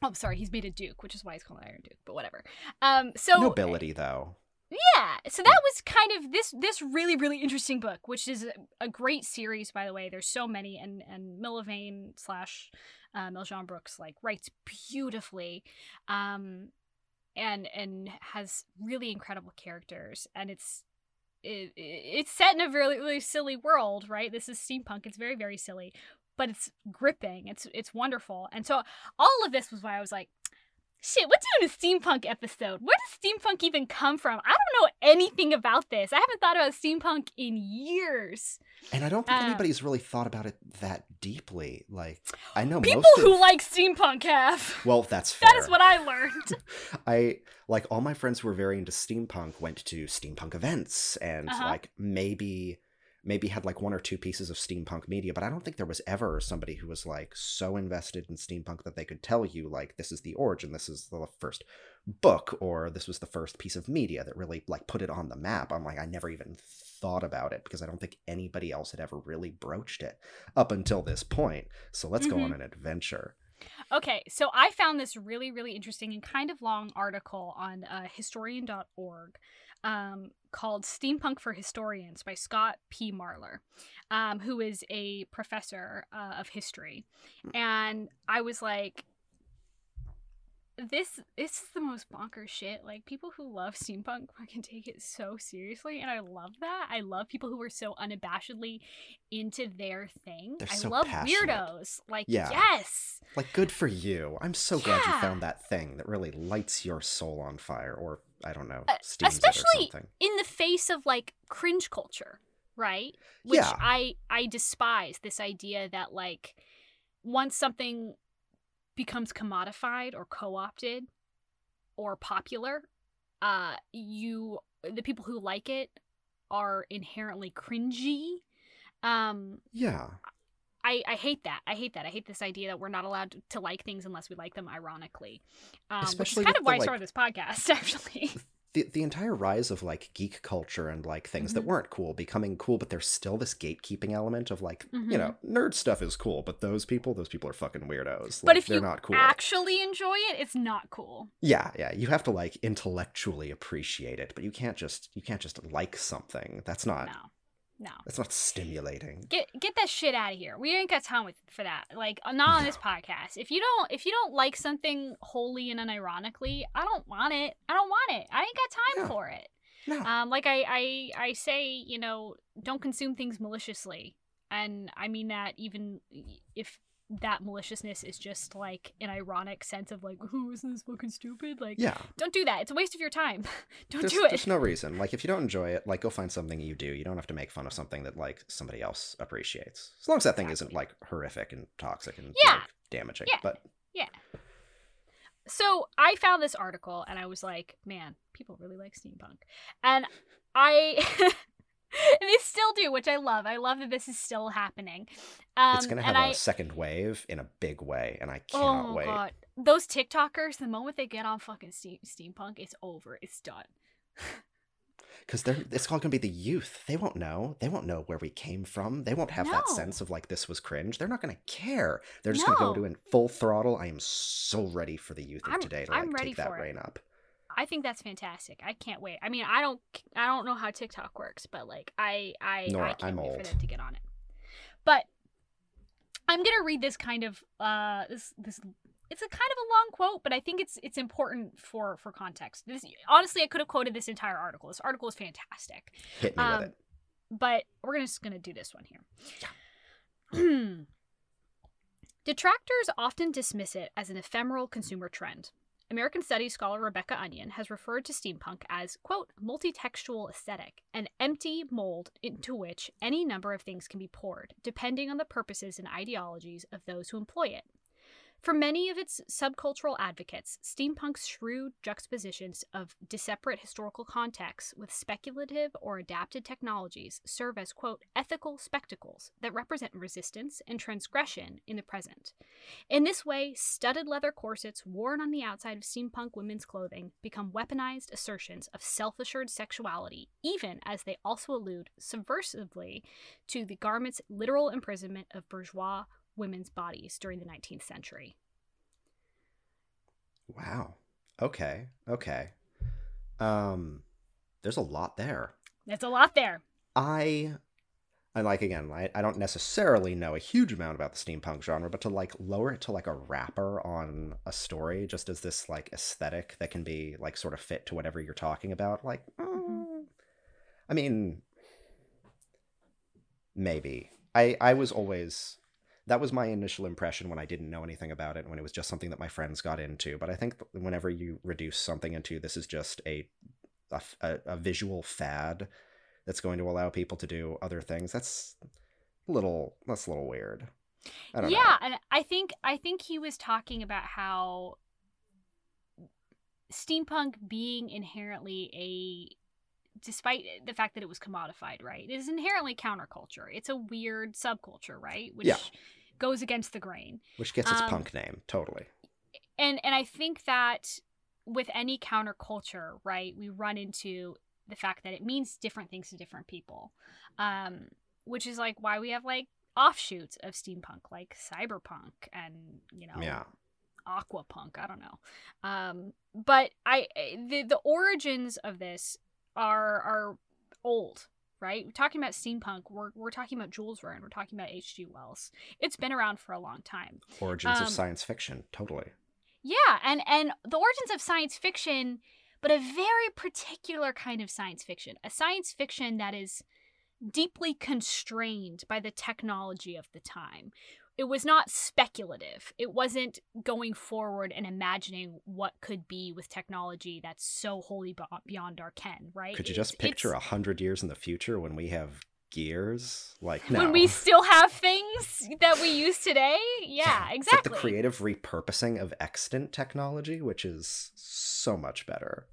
Speaker 1: Oh, sorry, he's made a duke, which is why he's called Iron Duke, but whatever. Um so
Speaker 2: Nobility though.
Speaker 1: yeah, so that was kind of this this really really interesting book, which is a, a great series by the way. There's so many, and and Milla Vane slash uh, Meljean Brooks like writes beautifully, um, and and has really incredible characters, and it's it, it's set in a really really silly world, right? This is steampunk. It's very very silly, but it's gripping. It's it's wonderful, and so all of this was why I was like, shit, we're doing a steampunk episode. Where does steampunk even come from? I don't know anything about this. I haven't thought about steampunk in years.
Speaker 2: And I don't think
Speaker 1: Um,
Speaker 2: anybody's really thought about it that deeply. Like I know
Speaker 1: People
Speaker 2: most of
Speaker 1: who like steampunk have.
Speaker 2: Well, that's fair. *laughs*
Speaker 1: That is what I learned. *laughs*
Speaker 2: I like all my friends who were very into steampunk went to steampunk events and
Speaker 1: Uh-huh.
Speaker 2: like maybe maybe had like one or two pieces of steampunk media, but I don't think there was ever somebody who was like so invested in steampunk that they could tell you like this is the origin, this is the first book or this was the first piece of media that really like put it on the map. I'm like I never even thought about it because I don't think anybody else had ever really broached it up until this point. So let's go on an adventure.
Speaker 1: Okay, so I found this really, really interesting and kind of long article on uh, historian.org um, called Steampunk for Historians by Scott P. Marler, um, who is a professor uh, of history. And I was like, this this is the most bonkers shit. Like people who love steampunk fucking take it so seriously, and I love that. I love people who are so unabashedly into their thing.
Speaker 2: They're
Speaker 1: I
Speaker 2: so
Speaker 1: love
Speaker 2: passionate.
Speaker 1: weirdos. Like
Speaker 2: Yeah.
Speaker 1: yes,
Speaker 2: Like, good for you. I'm so glad you found that thing that really lights your soul on fire, or I don't know,
Speaker 1: Uh,
Speaker 2: steams
Speaker 1: especially in the face of like cringe culture, right? Which
Speaker 2: Yeah.
Speaker 1: I I despise this idea that like once something becomes commodified or co-opted or popular, uh you the people who like it are inherently cringy. Um
Speaker 2: Yeah,
Speaker 1: I, I hate that. I hate that. I hate this idea that we're not allowed to, to like things unless we like them ironically. Um,
Speaker 2: Especially
Speaker 1: which is kind of why
Speaker 2: the,
Speaker 1: I started this podcast, *laughs* actually.
Speaker 2: the the entire rise of like geek culture and like things that
Speaker 1: Mhm.
Speaker 2: weren't cool becoming cool, but there's still this gatekeeping element of like
Speaker 1: Mhm.
Speaker 2: you know nerd stuff is cool, but those people, those people are fucking weirdos.
Speaker 1: But
Speaker 2: Like,
Speaker 1: if
Speaker 2: they're
Speaker 1: you
Speaker 2: not cool,
Speaker 1: actually enjoy it, it's not cool.
Speaker 2: yeah, yeah, you have to like intellectually appreciate it, but you can't just you can't just like something. That's not
Speaker 1: No, no.
Speaker 2: that's not stimulating.
Speaker 1: Get get that shit out of here. We ain't got time with for that. Like uh, not on this podcast. If you don't if you don't like something wholly and unironically, I don't want it. I don't want it. I ain't got time
Speaker 2: Yeah.
Speaker 1: for it.
Speaker 2: No,
Speaker 1: Um, like I, I I say, you know, don't consume things maliciously, and I mean that even if that maliciousness is just like an ironic sense of like, *laughs* "Ooh, isn't this fucking stupid?" Like,
Speaker 2: yeah.
Speaker 1: don't do that. It's a waste of your time. *laughs* don't
Speaker 2: there's,
Speaker 1: do it.
Speaker 2: There's no reason. Like, if you don't enjoy it, like, go find something you do. You don't have to make fun of something that like somebody else appreciates, as long as that thing isn't like horrific and toxic and
Speaker 1: Yeah.
Speaker 2: like, damaging.
Speaker 1: Yeah.
Speaker 2: But
Speaker 1: Yeah. so I found this article and I was like, man, people really like steampunk. And I *laughs* *laughs* and they still do, which I love. I love that this is still happening. Um,
Speaker 2: it's gonna have a second wave in a big way, and I cannot
Speaker 1: oh,
Speaker 2: wait.
Speaker 1: God. Those TikTokers, the moment they get on fucking steam, steampunk, it's over. It's done. *laughs*
Speaker 2: Because they're it's all gonna be the youth. They won't know. They won't know where we came from. They won't have that sense of like this was cringe. They're not gonna care. They're just
Speaker 1: No.
Speaker 2: gonna go to in full throttle. I am so ready for the youth of
Speaker 1: I'm-
Speaker 2: today to
Speaker 1: I'm
Speaker 2: like
Speaker 1: ready
Speaker 2: take that
Speaker 1: it.
Speaker 2: reign up.
Speaker 1: I think that's fantastic. I can't wait. I mean, I don't, I don't know how TikTok works, but like, I, I,
Speaker 2: Nor
Speaker 1: I can't
Speaker 2: I'm
Speaker 1: wait
Speaker 2: old.
Speaker 1: for them to get on it. But I'm gonna read this kind of, uh, this, this. It's a kind of a long quote, but I think it's it's important for for context. This honestly, I could have quoted this entire article. This article is fantastic.
Speaker 2: Hit me
Speaker 1: Um,
Speaker 2: with it.
Speaker 1: but we're gonna just gonna do this one here. *clears throat* Detractors often dismiss it as an ephemeral consumer trend. American Studies scholar Rebecca Onion has referred to steampunk as, quote, multitextual aesthetic, an empty mold into which any number of things can be poured, depending on the purposes and ideologies of those who employ it. For many of its subcultural advocates, steampunk's shrewd juxtapositions of disparate historical contexts with speculative or adapted technologies serve as, quote, ethical spectacles that represent resistance and transgression in the present. In this way, studded leather corsets worn on the outside of steampunk women's clothing become weaponized assertions of self assured sexuality, even as they also allude subversively to the garment's literal imprisonment of bourgeois women's bodies during the 19th century.
Speaker 2: Wow. Okay. Okay. Um, there's a lot there.
Speaker 1: There's a lot there.
Speaker 2: I and like again, I, I don't necessarily know a huge amount about the steampunk genre, but to like lower it to like a wrapper on a story, just as this like aesthetic that can be like sort of fit to whatever you're talking about, like, mm, I mean, maybe. I I was always that was my initial impression when I didn't know anything about it, when it was just something that my friends got into. But I think whenever you reduce something into this is just a a visual fad that's going to allow people to do other things, that's a little that's a little weird. I don't
Speaker 1: yeah,
Speaker 2: know.
Speaker 1: and I think I think he was talking about how steampunk being inherently a despite the fact that it was commodified, right? It is inherently counterculture. It's a weird subculture, right? Which
Speaker 2: Yeah.
Speaker 1: Goes against the grain.
Speaker 2: Which gets its
Speaker 1: um,
Speaker 2: punk name, totally.
Speaker 1: and and I think that with any counterculture, right, we run into the fact that it means different things to different people, um, which is like why we have like offshoots of steampunk, like cyberpunk, and you know,
Speaker 2: Yeah.
Speaker 1: aquapunk. I don't know, um, but I the the origins of this are are old. Right, we're talking about steampunk. We're, we're talking about Jules Verne. We're talking about H.G. Wells. It's been around for a long time.
Speaker 2: Origins
Speaker 1: um,
Speaker 2: of science fiction, totally.
Speaker 1: Yeah, and and the origins of science fiction, but a very particular kind of science fiction, a science fiction that is deeply constrained by the technology of the time. It was not speculative. It wasn't going forward and imagining what could be with technology that's so wholly beyond our ken, right?
Speaker 2: Could you
Speaker 1: It's-
Speaker 2: just picture a hundred years in the future when we have gears? Like no.
Speaker 1: when we *laughs* still have things that we use today? Yeah,
Speaker 2: It's
Speaker 1: exactly.
Speaker 2: like the creative repurposing of extant technology, which is so much better.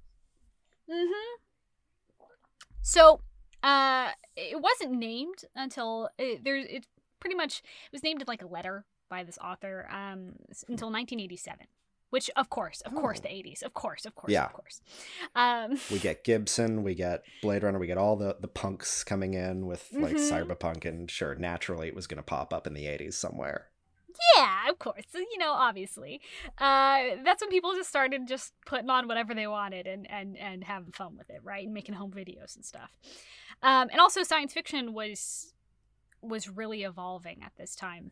Speaker 1: Mm-hmm. So, uh, it wasn't named until it, there. It pretty much it was named like a letter by this author um until 1987. Which, of course, of course,
Speaker 2: Oh.
Speaker 1: the 80s, of course, of course,
Speaker 2: Yeah.
Speaker 1: of course. Um,
Speaker 2: We get Gibson, we get Blade Runner, we get all the the punks coming in with like
Speaker 1: Mhm.
Speaker 2: cyberpunk, and sure, naturally it was going to pop up in the '80s somewhere.
Speaker 1: yeah, of course, you know, obviously, uh, that's when people just started just putting on whatever they wanted and and and having fun with it, right, and making home videos and stuff. Um, and also, science fiction was was really evolving at this time.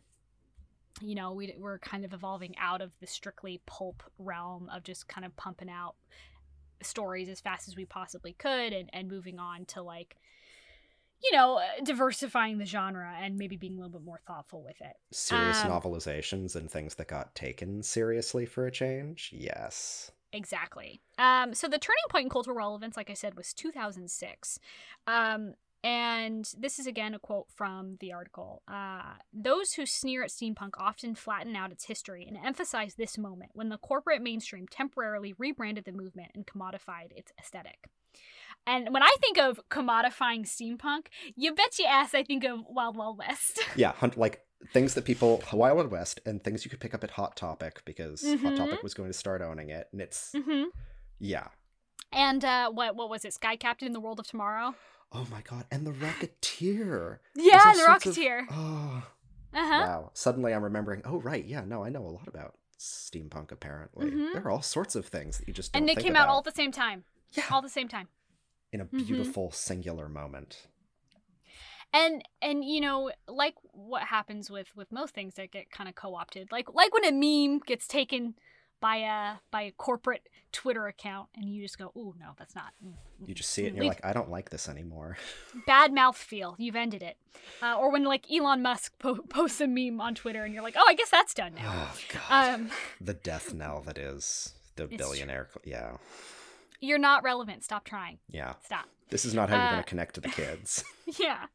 Speaker 1: You know, we we're kind of evolving out of the strictly pulp realm of just kind of pumping out stories as fast as we possibly could, and and moving on to like. You know, uh, diversifying the genre and maybe being a little bit more thoughtful with it.
Speaker 2: Serious
Speaker 1: Um,
Speaker 2: novelizations and things that got taken seriously for a change. Yes.
Speaker 1: Exactly. Um, so the turning point in cultural relevance, like I said, was 2006. Um, and this is again a quote from the article. Uh, Those who sneer at steampunk often flatten out its history and emphasize this moment when the corporate mainstream temporarily rebranded the movement and commodified its aesthetic. And when I think of commodifying steampunk, you bet your ass I think of Wild Wild West. *laughs*
Speaker 2: Yeah, hunt, like things that people Wild Wild West and things you could pick up at Hot Topic because Hot
Speaker 1: Mhm.
Speaker 2: Topic was going to start owning it, and it's
Speaker 1: hmm
Speaker 2: yeah.
Speaker 1: And uh, what what was it? Sky Captain in the World of Tomorrow.
Speaker 2: Oh my god, and the Rocketeer.
Speaker 1: Yeah, the
Speaker 2: sorts of-
Speaker 1: Rocketeer.
Speaker 2: Oh,
Speaker 1: Uh huh.
Speaker 2: wow! Suddenly, I'm remembering. Oh, right, yeah. No, I know a lot about steampunk. Apparently,
Speaker 1: Mhm.
Speaker 2: there are all sorts of things that you just
Speaker 1: And they came out all at the same time.
Speaker 2: yeah,
Speaker 1: All the same time.
Speaker 2: in a
Speaker 1: Mhm.
Speaker 2: beautiful singular moment.
Speaker 1: and and you know like what happens with with most things that get kind of co-opted like like when a meme gets taken by a by a corporate twitter account and you just go oh no that's not
Speaker 2: You just see it and you're like, I don't like this anymore. *laughs*
Speaker 1: bad mouth feel. You've ended it. Uh, or when like elon musk po- posts a meme on twitter and you're like oh i guess that's done now.
Speaker 2: Oh god,
Speaker 1: um
Speaker 2: the death knell that is the billionaire. Yeah,
Speaker 1: you're not relevant. Stop trying.
Speaker 2: Yeah.
Speaker 1: stop.
Speaker 2: This is not how you're
Speaker 1: Uh,
Speaker 2: going to connect to the kids. *laughs*
Speaker 1: yeah.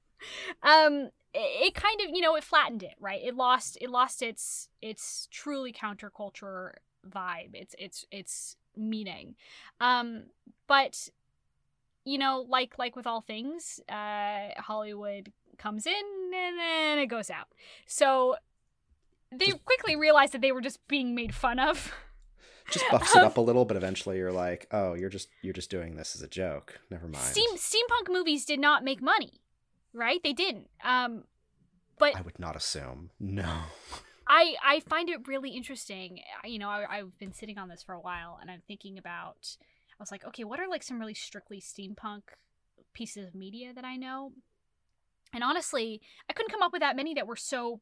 Speaker 1: Um it, it kind of you know it flattened it right? It lost it lost its its truly counterculture vibe its its its meaning um but you know like like with all things uh hollywood comes in and then it goes out so they quickly realized that they were just being made fun of *laughs*
Speaker 2: just buffs it up *laughs* a little, but eventually you're like, oh, you're just you're just doing this as a joke. Never mind.
Speaker 1: Steam steampunk movies did not make money right they didn't um but
Speaker 2: I would not assume. No. *laughs*
Speaker 1: I I find it really interesting. You know, I, I've been sitting on this for a while, and I'm thinking about. I was like, okay, what are like some really strictly steampunk pieces of media that I know? And honestly, I couldn't come up with that many that were so,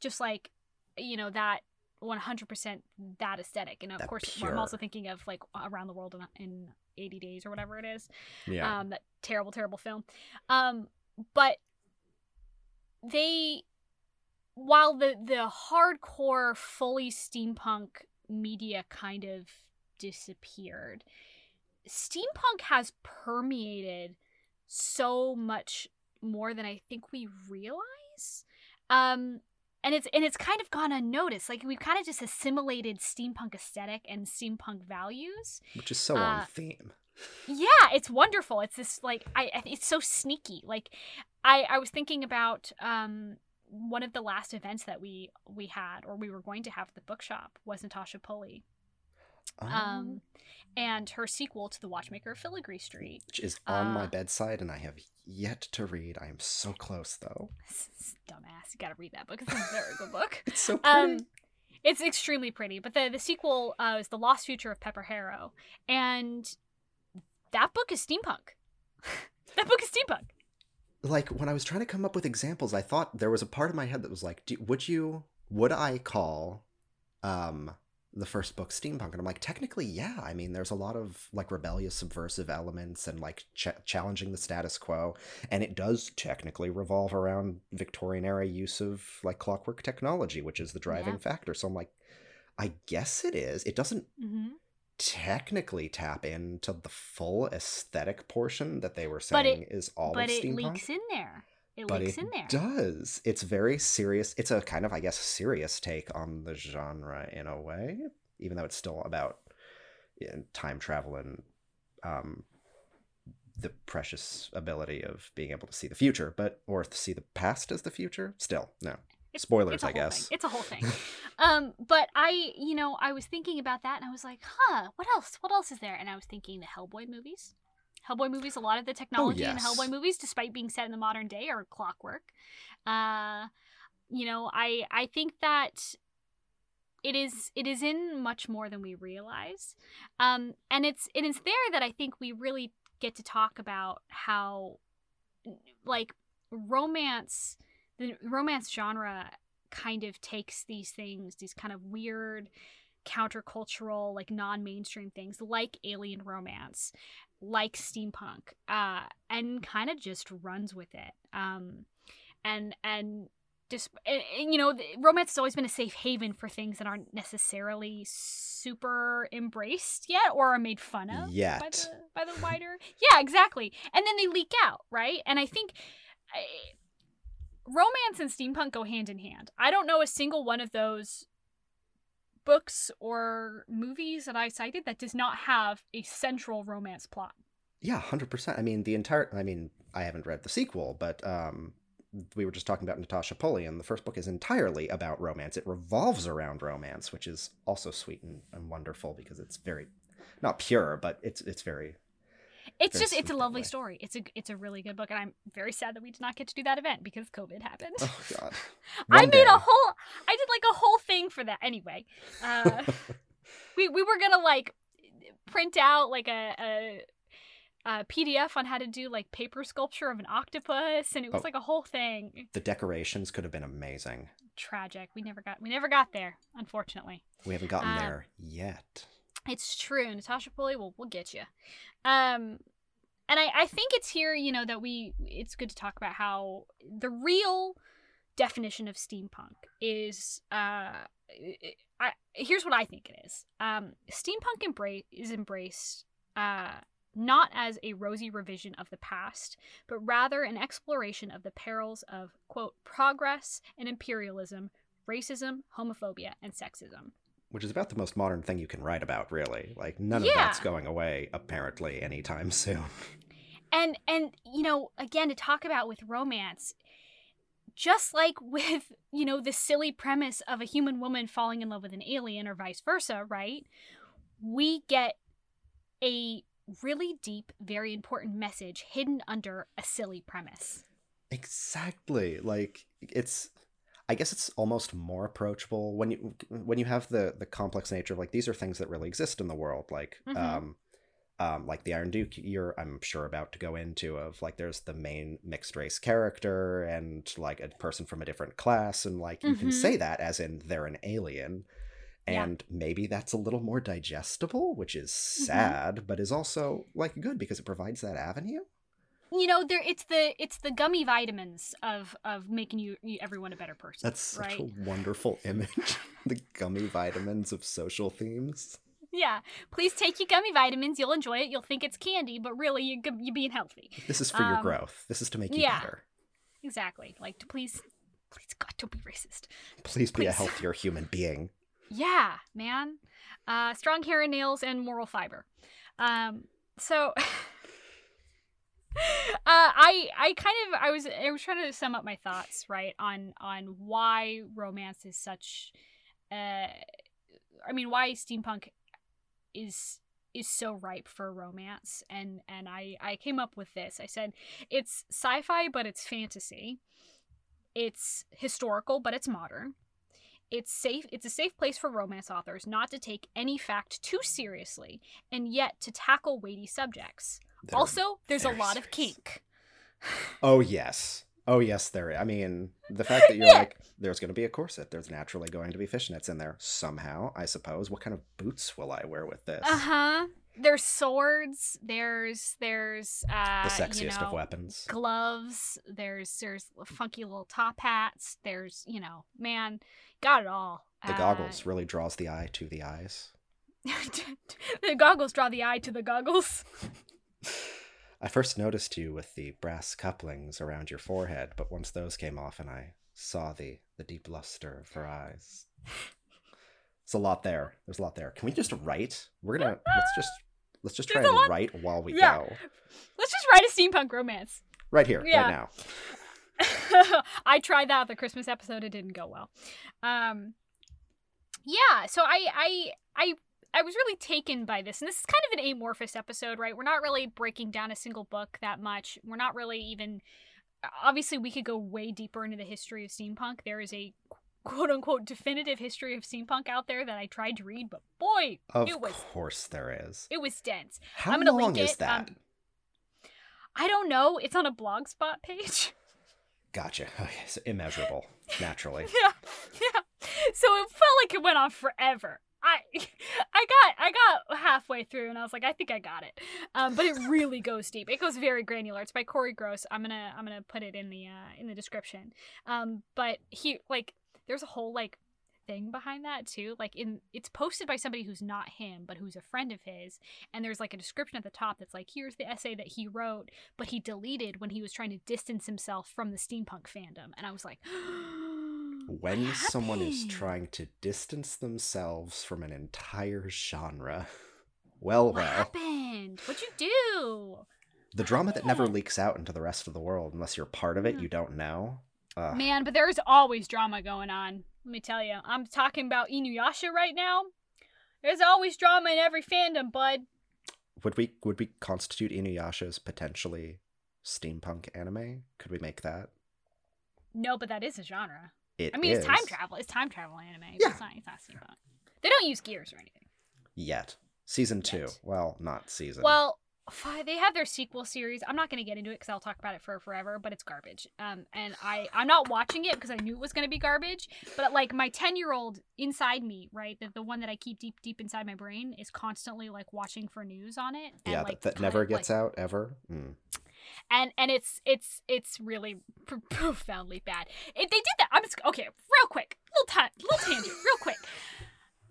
Speaker 1: just like, you know, that 100% that aesthetic. And of
Speaker 2: That
Speaker 1: course,
Speaker 2: pure.
Speaker 1: I'm also thinking of like around the world in, in 80 days or whatever it is
Speaker 2: Yeah.
Speaker 1: um, that terrible, terrible film. Um, but they, while the the hardcore, fully steampunk media kind of disappeared, steampunk has permeated so much more than I think we realize. Um, and it's and it's kind of gone unnoticed. Like we've kind of just assimilated steampunk aesthetic and steampunk values
Speaker 2: Which is so on
Speaker 1: uh,
Speaker 2: theme.
Speaker 1: yeah it's wonderful it's this like i I- it's so sneaky like i i was thinking about um one of the last events that we we had or we were going to have at the bookshop was natasha pulley.
Speaker 2: Oh,
Speaker 1: um and her sequel to the watchmaker of filigree street
Speaker 2: which is on my
Speaker 1: uh,
Speaker 2: bedside and I have yet to read. I am so close though. *laughs*
Speaker 1: dumbass. You gotta read that book. It's a very good book. *laughs*
Speaker 2: It's so pretty.
Speaker 1: um it's extremely pretty but the the sequel uh, is the lost future of pepper harrow. And that book is steampunk. *laughs* That book is steampunk
Speaker 2: like when I was trying to come up with examples, I thought there was a part of my head that was like, do, would you would I call um the first book steampunk? And I'm like, technically, yeah. I mean, there's a lot of like rebellious, subversive elements and like ch- challenging the status quo, and it does technically revolve around Victorian era use of like clockwork technology, which is the driving
Speaker 1: Yeah.
Speaker 2: factor. So I'm like, I guess it is. It doesn't
Speaker 1: mm-hmm.
Speaker 2: Technically tap into the full aesthetic portion that they were
Speaker 1: But
Speaker 2: saying is all
Speaker 1: but
Speaker 2: of
Speaker 1: it leaks in there. It
Speaker 2: but
Speaker 1: leaks
Speaker 2: it
Speaker 1: in there.
Speaker 2: does. It's very serious. It's a kind of, I guess, serious take on the genre in a way, even though it's still about time travel and um, the precious ability of being able to see the future, but or see the past as the future. Still, no
Speaker 1: It's-
Speaker 2: spoilers,
Speaker 1: it's
Speaker 2: I guess.
Speaker 1: thing. It's a whole thing. *laughs* um, but I, you know, I was thinking about that, and I was like, huh, what else? What else is there? And I was thinking the Hellboy movies. Hellboy movies. A lot of the technology in
Speaker 2: yes.
Speaker 1: Hellboy movies, despite being set in the modern day, are clockwork. Uh, you know, I I think that it is it is in much more than we realize um and it's it is there that i think we really get to talk about how like romance the romance genre kind of takes these things these kind of weird countercultural like non-mainstream things like alien romance like steampunk uh and kind of just runs with it um and and and, you know, romance has always been a safe haven for things that aren't necessarily super embraced yet or are made fun of
Speaker 2: Yet.
Speaker 1: by the by the wider. yeah, exactly. And then they leak out, right? And I think I, romance and steampunk go hand in hand. I don't know a single one of those books or movies that I cited that does not have a central romance plot.
Speaker 2: Yeah, hundred percent. I mean, the entire. I mean, I haven't read the sequel, but um, we were just talking about Natasha Pulley, and the first book is entirely about romance. It revolves around romance, which is also sweet and, and wonderful because it's very, not pure, but it's it's very.
Speaker 1: It's
Speaker 2: Very
Speaker 1: just it's a lovely
Speaker 2: way.
Speaker 1: story. It's a it's a really good book, and I'm very sad that we did not get to do that event because COVID happened.
Speaker 2: Oh God. *laughs*
Speaker 1: I made
Speaker 2: day.
Speaker 1: a whole I did like a whole thing for that anyway. Uh, *laughs* we we were gonna like print out like a, a a PDF on how to do like paper sculpture of an octopus, and it was
Speaker 2: Oh.
Speaker 1: like a whole thing.
Speaker 2: the decorations could have been amazing.
Speaker 1: Tragic. We never got we never got there, unfortunately.
Speaker 2: We haven't gotten
Speaker 1: Uh,
Speaker 2: there yet.
Speaker 1: It's true. Natasha Pulley will will get you. Um, and I I think it's here you know that we it's good to talk about how the real definition of steampunk is uh I here's what I think it is. Um, steampunk embrace is embraced uh not as a rosy revision of the past, but rather an exploration of the perils of quote progress and imperialism, racism, homophobia, and sexism.
Speaker 2: Which is about the most modern thing you can write about, really. Like none of that's going away apparently anytime *laughs* soon.
Speaker 1: and and you know again to talk about with romance just like *laughs* with you know the silly premise of a human woman falling in love with an alien or vice versa right we get a really deep very important message hidden under a silly premise
Speaker 2: Exactly. Like it's I guess it's almost more approachable when you when you have the the complex nature of like these are things that really exist in the world like
Speaker 1: Mhm.
Speaker 2: um um like the Iron Duke you're I'm sure about to go into of like there's the main mixed race character and like a person from a different class and like you can
Speaker 1: Mhm.
Speaker 2: say that as in they're an alien
Speaker 1: Yeah.
Speaker 2: and maybe that's a little more digestible which is
Speaker 1: Mm-hmm.
Speaker 2: sad but is also like good because it provides that avenue
Speaker 1: you know there it's the it's the gummy vitamins of of making you, you everyone a better person
Speaker 2: That's such
Speaker 1: right
Speaker 2: a wonderful *laughs* image. the gummy vitamins of social themes.
Speaker 1: yeah please take your gummy vitamins you'll enjoy it you'll think it's candy but really you you're being healthy
Speaker 2: This is for your
Speaker 1: Um,
Speaker 2: growth. This is to make you
Speaker 1: yeah.
Speaker 2: better.
Speaker 1: Exactly. Like to please please God don't be racist.
Speaker 2: Please be a healthier human being.
Speaker 1: Yeah, man. Uh strong hair and nails and moral fiber. Um so *laughs* Uh, I I kind of I was I was trying to sum up my thoughts right on on why romance is such uh I mean why steampunk is is so ripe for romance and and I I came up with this. I said it's sci-fi but it's fantasy. It's historical but it's modern. It's safe it's a safe place for romance authors not to take any fact too seriously and yet to tackle weighty subjects. Also, there's a lot of kink.
Speaker 2: Oh yes. Oh yes, there. I mean, the fact that *laughs* you're
Speaker 1: Yeah.
Speaker 2: like, there's going to be a corset. There's naturally going to be fishnets in there somehow. I suppose. What kind of boots will I wear with this?
Speaker 1: Uh-huh. There's swords, there's there's uh
Speaker 2: the sexiest
Speaker 1: you know,
Speaker 2: of weapons.
Speaker 1: gloves, there's there's funky little top hats, there's, you know, man, got it all.
Speaker 2: The
Speaker 1: Uh,
Speaker 2: goggles really draws the eye to the eyes. *laughs*
Speaker 1: the goggles draw the eye to the goggles. *laughs* *sighs*
Speaker 2: I first noticed you with the brass couplings around your forehead, but once those came off and I saw the the deep luster of her eyes. It's a lot there. There's a lot there. Can we just write? We're gonna let's just let's just try
Speaker 1: There's
Speaker 2: and write while we
Speaker 1: Yeah.
Speaker 2: go.
Speaker 1: Let's just write a steampunk romance.
Speaker 2: Right here,
Speaker 1: Yeah.
Speaker 2: right now. *laughs*
Speaker 1: I tried that the Christmas episode. It didn't go well. Um, yeah, so I, I, I, I was really taken by this, and this is kind of an amorphous episode, right? We're not really breaking down a single book that much. We're not really even. Obviously, we could go way deeper into the history of steampunk. There is a quote unquote definitive history of steampunk out there that I tried to read, but boy,
Speaker 2: Of
Speaker 1: it was
Speaker 2: course there is.
Speaker 1: it was dense.
Speaker 2: How
Speaker 1: I'm gonna
Speaker 2: long
Speaker 1: link
Speaker 2: is
Speaker 1: it,
Speaker 2: that?
Speaker 1: um, I don't know. It's on a blogspot page. *laughs*
Speaker 2: Gotcha. *laughs* Okay, so immeasurable, naturally. *laughs*
Speaker 1: yeah, yeah. So it felt like it went on forever. I, *laughs* I got I got halfway through and I was like, I think I got it. Um, but it *laughs* really goes deep. It goes very granular. It's by Corey Gross. I'm gonna I'm gonna put it in the uh, in the description. Um, but he like there's a whole like thing behind that too. Like in it's posted by somebody who's not him, but who's a friend of his, and there's like a description at the top that's like, here's the essay that he wrote, but he deleted when he was trying to distance himself from the steampunk fandom. And I was like, *gasps* *gasps* *gasps*
Speaker 2: when
Speaker 1: what
Speaker 2: someone is trying to distance themselves from an entire genre, *laughs* well,
Speaker 1: What
Speaker 2: well,
Speaker 1: happened? What'd you do?
Speaker 2: the drama that never leaks out into the rest of the world, unless you're part of it,
Speaker 1: Yeah.
Speaker 2: you don't know. Ugh.
Speaker 1: Man, but there's always drama going on. Let me tell you. I'm talking about Inuyasha right now. There's always drama in every fandom, bud.
Speaker 2: Would we would we constitute Inuyasha as potentially steampunk anime? Could we make that?
Speaker 1: No, but that is a genre.
Speaker 2: It
Speaker 1: I mean, it's time travel. It's time travel anime.
Speaker 2: Yeah.
Speaker 1: It's not, it's not steampunk. They don't use gears or anything.
Speaker 2: Yet. Season two.
Speaker 1: Yet.
Speaker 2: Well, not season.
Speaker 1: Well, they have their sequel series. I'm not going to get into it because I'll talk about it for forever, but it's garbage. Um, and I I'm not watching it because I knew it was going to be garbage. But like my 10 year old inside me, right, the, the one that I keep deep deep inside my brain is constantly like watching for news on it. And,
Speaker 2: yeah,
Speaker 1: like,
Speaker 2: that, that never
Speaker 1: of,
Speaker 2: gets
Speaker 1: like,
Speaker 2: out ever. Mm.
Speaker 1: And and it's it's it's really pr- *laughs* profoundly bad. It, they did that. I'm just okay. Real quick, little time, little tangent, real quick.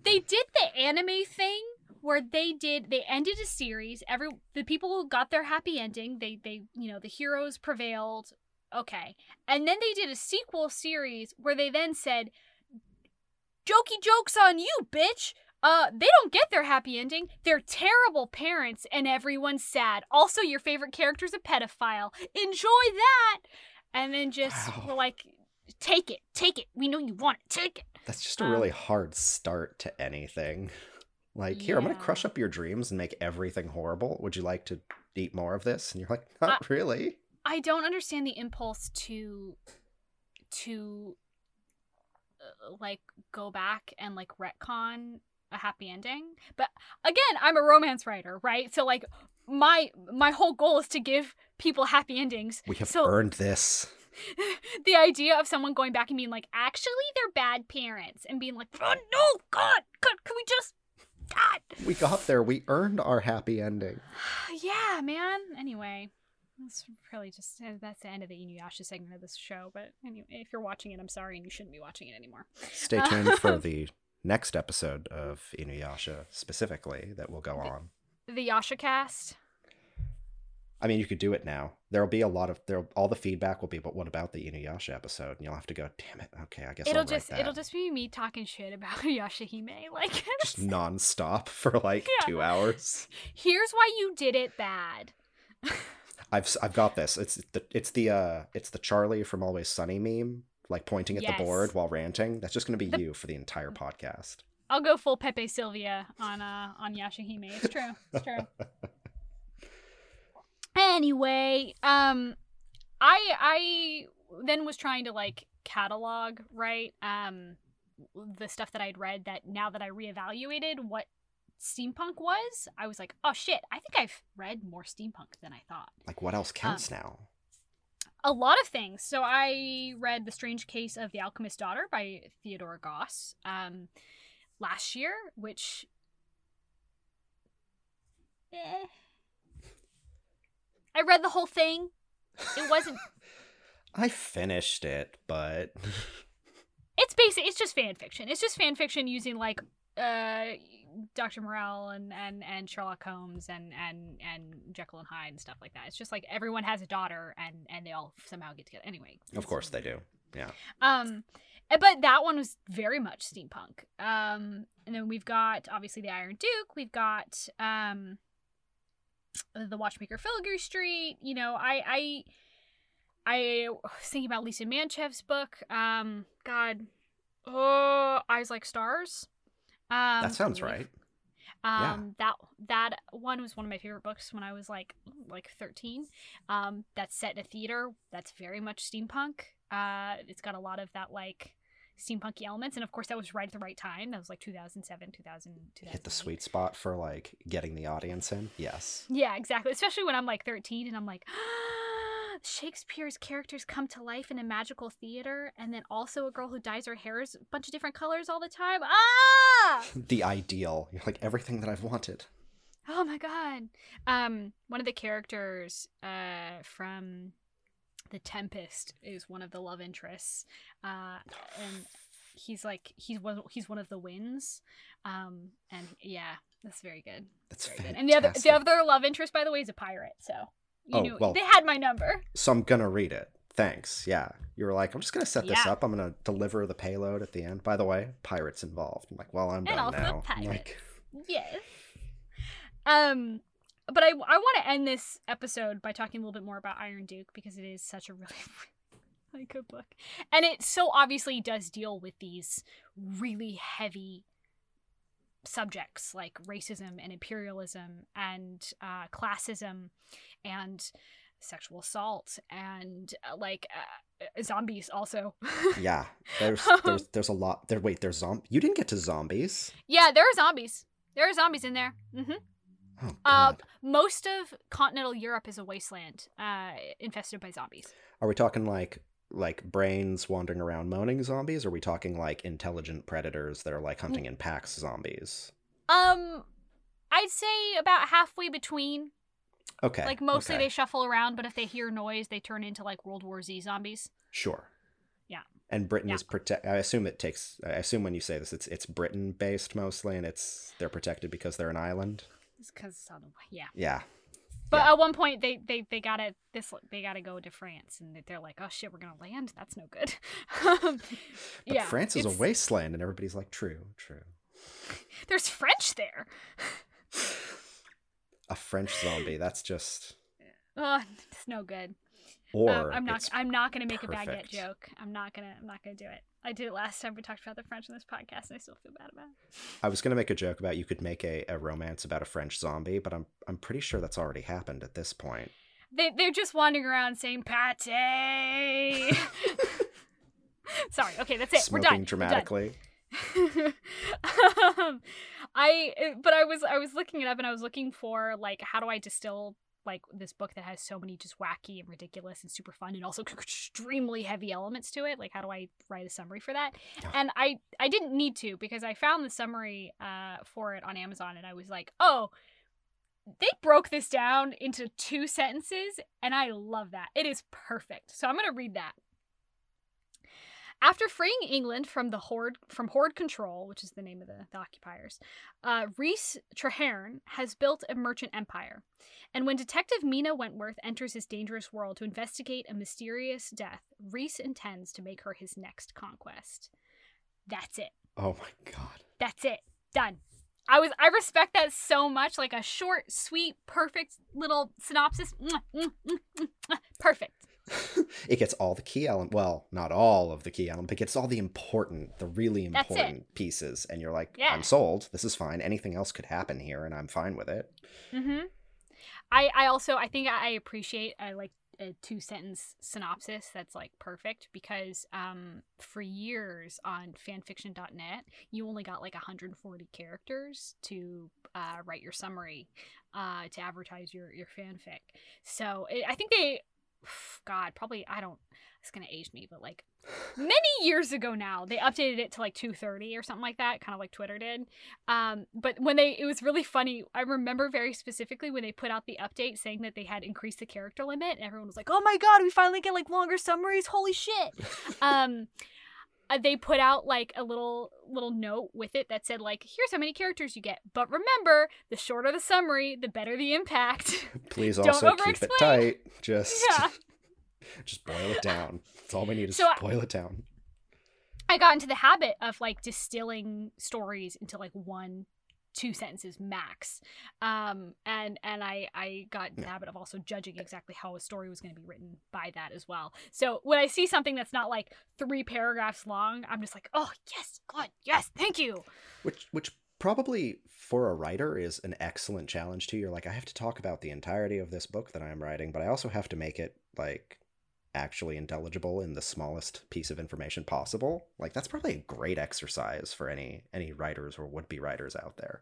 Speaker 1: They did the anime thing where they did they ended a series. Every the people who got their happy ending. They they you know the heroes prevailed. Okay, and then they did a sequel series where they then said, "Jokey jokes on you, bitch." Uh, they don't get their happy ending. They're terrible parents, and everyone's sad. Also, your favorite character's a pedophile. Enjoy that, and then just
Speaker 2: Wow.
Speaker 1: like, take it, take it. We know you want it. Take it.
Speaker 2: That's just a
Speaker 1: Um,
Speaker 2: really hard start to anything. Like, here, I'm going to crush up your dreams and make everything horrible. Would you like to eat more of this? And you're like, not really.
Speaker 1: I don't understand the impulse to, to, uh, like go back and like retcon a happy ending. But again, I'm a romance writer, right? So like my my whole goal is to give people happy endings.
Speaker 2: We have
Speaker 1: so
Speaker 2: earned this. *laughs*
Speaker 1: the idea of someone going back and being like, actually, they're bad parents, and being like, oh no, God, God, can we just, God,
Speaker 2: We got there. We earned our happy ending. *sighs*
Speaker 1: yeah, man. Anyway, that's really just uh, that's the end of the Inuyasha segment of this show. But anyway, if you're watching it, I'm sorry, and you shouldn't be watching it anymore.
Speaker 2: Stay tuned for *laughs* the next episode of Inuyasha specifically that will go on.
Speaker 1: The Yasha cast.
Speaker 2: I mean, you could do it now. There'll be a lot of there. All the feedback will be, but what about the Inuyasha episode? And you'll have to go. Damn it. Okay, I guess
Speaker 1: It'll just
Speaker 2: that.
Speaker 1: it'll just be me talking shit about *laughs* Yashahime. Like, *laughs*
Speaker 2: just nonstop for like
Speaker 1: Yeah.
Speaker 2: two hours.
Speaker 1: here's why you did it bad. *laughs*
Speaker 2: I've I've got this. It's the it's the uh it's the Charlie from Always Sunny meme, like pointing at
Speaker 1: Yes.
Speaker 2: the board while ranting. That's just gonna be
Speaker 1: The-
Speaker 2: you for the entire podcast.
Speaker 1: I'll go full Pepe Silvia on uh on Yashahime. It's true. It's true. *laughs* anyway, um I I then was trying to like catalog, right? Um the stuff that I'd read that now that I reevaluated what steampunk was, I was like, "Oh shit, I think I've read more steampunk than I thought."
Speaker 2: Like what else counts now?
Speaker 1: A lot of things. So I read The Strange Case of the Alchemist's Daughter by Theodora Goss um, last year, which. Eh. I read the whole thing. It wasn't. *laughs*
Speaker 2: I finished it, but *laughs*
Speaker 1: it's basic. It's just fan fiction. It's just fan fiction using like uh, Dr. Moreau and, and, and Sherlock Holmes and, and, and Jekyll and Hyde and stuff like that. It's just like everyone has a daughter and, and they all somehow get together. Anyway.
Speaker 2: of course they do. Yeah.
Speaker 1: Um, eh, but that one was very much steampunk. Um, and then we've got obviously the Iron Duke. We've got um, the Watchmaker Filigree Street. You know, I I I was thinking about Lisa Mantchev's book. Um, God, oh, Eyes Like Stars. Um,
Speaker 2: that sounds right.
Speaker 1: Um,
Speaker 2: Yeah.
Speaker 1: that that one was one of my favorite books when I was like like thirteen. Um, that's set in a theater. That's very much steampunk. Uh, it's got a lot of that like steampunky elements, and of course that was right at the right time. That was like 2007, 2000,
Speaker 2: Hit the sweet spot for like getting the audience in. Yes.
Speaker 1: Yeah, exactly. Especially when I'm like 13 and I'm like, Shakespeare's characters come to life in a magical theater, and then also a girl who dyes her hair is a bunch of different colors all the time. Ah! *laughs*
Speaker 2: the ideal. You're like everything that I've wanted.
Speaker 1: Oh my god. Um, one of the characters uh from The Tempest is one of the love interests. Uh, and he's like he's one he's one of the winds. Um, and yeah, that's very good.
Speaker 2: That's
Speaker 1: Very
Speaker 2: fantastic.
Speaker 1: good. And the other the other love interest, by the way, is a pirate. So you
Speaker 2: Oh,
Speaker 1: knew
Speaker 2: well.
Speaker 1: they had my number.
Speaker 2: So I'm gonna read it. Thanks. Yeah. You were like, I'm just gonna set this
Speaker 1: Yeah.
Speaker 2: up. I'm gonna deliver the payload at the end. By the way, pirates involved. I'm like, well, I'm
Speaker 1: And
Speaker 2: done
Speaker 1: also
Speaker 2: now.
Speaker 1: Pirates.
Speaker 2: like,
Speaker 1: Yes. Um, but I I want to end this episode by talking a little bit more about Iron Duke because it is such a really *laughs* really good book, and it so obviously does deal with these really heavy subjects like racism and imperialism and uh, classism and sexual assault and uh, like uh, zombies also. *laughs*
Speaker 2: yeah. There's there's there's a lot. There. Wait. There's zomb. You didn't get to zombies.
Speaker 1: yeah, there are zombies. There are zombies in there. hmm
Speaker 2: Oh
Speaker 1: Uh, most of continental Europe is a wasteland, uh, infested by zombies.
Speaker 2: Are we talking like like brains wandering around moaning zombies? Or are we talking like intelligent predators that are like hunting in packs zombies?
Speaker 1: Um, I'd say about halfway between.
Speaker 2: Okay.
Speaker 1: Like mostly
Speaker 2: okay.
Speaker 1: they shuffle around, but if they hear noise, they turn into like World War Z zombies.
Speaker 2: Sure.
Speaker 1: Yeah.
Speaker 2: And Britain
Speaker 1: Yeah.
Speaker 2: is protect. I assume it takes. I assume when you say this, it's it's Britain based mostly, and it's they're protected because they're an island.
Speaker 1: It's because it's on the yeah.
Speaker 2: Yeah.
Speaker 1: But
Speaker 2: Yeah.
Speaker 1: at one point they they they gotta this they gotta go to France, and they're like, oh shit, we're gonna land. That's no good. *laughs*
Speaker 2: But
Speaker 1: yeah,
Speaker 2: France is a wasteland, and everybody's like, true, true. *laughs*
Speaker 1: There's French there. *laughs*
Speaker 2: A French zombie. That's just. *laughs*
Speaker 1: Oh, it's no good.
Speaker 2: Or
Speaker 1: Um, I'm not. I'm not gonna make a baguette joke. I'm not gonna. I'm not gonna do it. I did it last time we talked about the French in this podcast, and I still feel bad about it.
Speaker 2: I was gonna make a joke about you could make a, a romance about a French zombie, but I'm I'm pretty sure that's already happened at this point.
Speaker 1: They they're just wandering around saying pate. *laughs* Sorry. Okay, that's it.
Speaker 2: Smoking
Speaker 1: We're done. We're done.
Speaker 2: dramatically. *laughs*
Speaker 1: um, I but I was I was looking it up and I was looking for like how do I distill like this book that has so many just wacky and ridiculous and super fun and also *laughs* extremely heavy elements to it? Like how do I write a summary for that? And I I didn't need to because I found the summary uh for it on Amazon and I was like oh they broke this down into two sentences and I love that. It is perfect. So I'm gonna read that after freeing England from the horde from horde control, which is the name of the, the occupiers, uh, Rhys Trahaearn has built a merchant empire. And when Detective Mina Wentworth enters his dangerous world to investigate a mysterious death, Rhys intends to make her his next conquest. That's it.
Speaker 2: Oh my god.
Speaker 1: That's it. Done. I was I respect that so much. Like a short, sweet, perfect little synopsis. Perfect. *laughs*
Speaker 2: it gets all the key element. Well, not all of the key element, but it gets all the important, the really important pieces. And you're like,
Speaker 1: Yeah.
Speaker 2: I'm sold. This is fine. Anything else could happen here, and I'm fine with it.
Speaker 1: Mm-hmm. I I also I think I appreciate I like a two sentence synopsis that's like perfect because um for years on fanfiction.net you only got like 140 characters to uh, write your summary uh to advertise your your fanfic so it, i think they god probably i don't it's gonna age me but like many years ago now they updated it to like 230 or something like that kind of like twitter did. Um but when they it was really funny i remember very specifically when they put out the update saying that they had increased the character limit and everyone was like oh my god we finally get like longer summaries holy shit. *laughs* Um uh, they put out like a little little note with it that said like here's how many characters you get but remember the shorter the summary the better the impact *laughs*
Speaker 2: Please
Speaker 1: Don't
Speaker 2: also keep it tight. Just, *laughs*
Speaker 1: Yeah. *laughs*
Speaker 2: just boil it down. That's all we need is
Speaker 1: So
Speaker 2: boil it down.
Speaker 1: I got into the habit of like distilling stories into like one two sentences max. Um and and i i got in the habit of also judging exactly how a story was going to be written by that as well. So when i see something that's not like three paragraphs long i'm just like oh yes good yes thank you.
Speaker 2: Which, which probably for a writer is an excellent challenge too. You're like, I have to talk about the entirety of this book that I'm writing, but I also have to make it like actually intelligible in the smallest piece of information possible. Like that's probably a great exercise for any any writers or would be writers out there.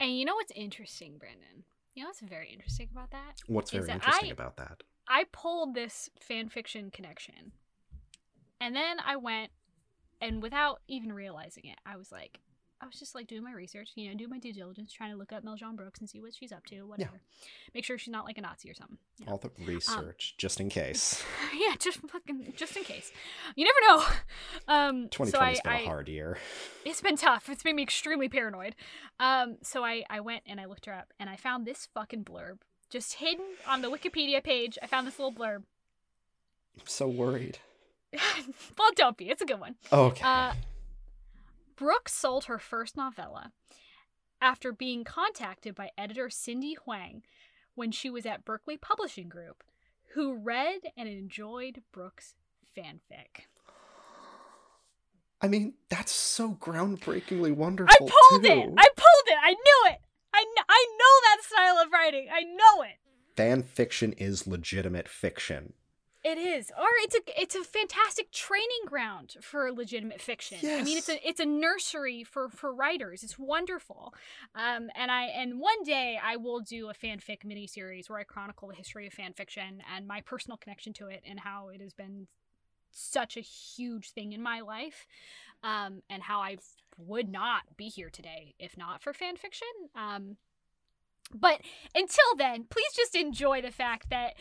Speaker 1: and you know what's interesting brandon you know what's very interesting about that
Speaker 2: What's very
Speaker 1: that
Speaker 2: interesting
Speaker 1: I-
Speaker 2: about that?
Speaker 1: I pulled this fan fiction connection. And then I went and without even realizing it, I was like I was just like doing my research, you know, doing my due diligence, trying to look up Meljean Brooks and see what she's up to, whatever. Make sure she's not like a Nazi or something. you know.
Speaker 2: All the research, just in case. *laughs*
Speaker 1: yeah, just fucking just in case. You never know. *laughs* Um so
Speaker 2: 2020's
Speaker 1: I,
Speaker 2: been
Speaker 1: I
Speaker 2: a hard year.
Speaker 1: it's been tough. It's made me extremely paranoid. Um, so I, I went and I looked her up and I found this fucking blurb. Just hidden on the Wikipedia page, I found this little blurb.
Speaker 2: I'm so worried. *laughs*
Speaker 1: well, don't be. It's a good one.
Speaker 2: Okay.
Speaker 1: Uh, Brooks sold her first novella after being contacted by editor Cindy Hwang when she was at Berkley Publishing Group, who read and enjoyed Brooks' fanfic.
Speaker 2: I mean, that's so groundbreakingly wonderful.
Speaker 1: I pulled
Speaker 2: too.
Speaker 1: it! I pulled it! I knew it! I, kn- I know that style of writing. I know it.
Speaker 2: Fan fiction is legitimate fiction.
Speaker 1: It is, or it's a it's a fantastic training ground for legitimate fiction. I mean, it's a it's a nursery for for writers. It's wonderful, um, and I and one day I will do a fanfic miniseries where I chronicle the history of fan fiction and my personal connection to it and how it has been such a huge thing in my life, um, and how I would not be here today if not for fan fiction. Um, but until then, please just enjoy the fact that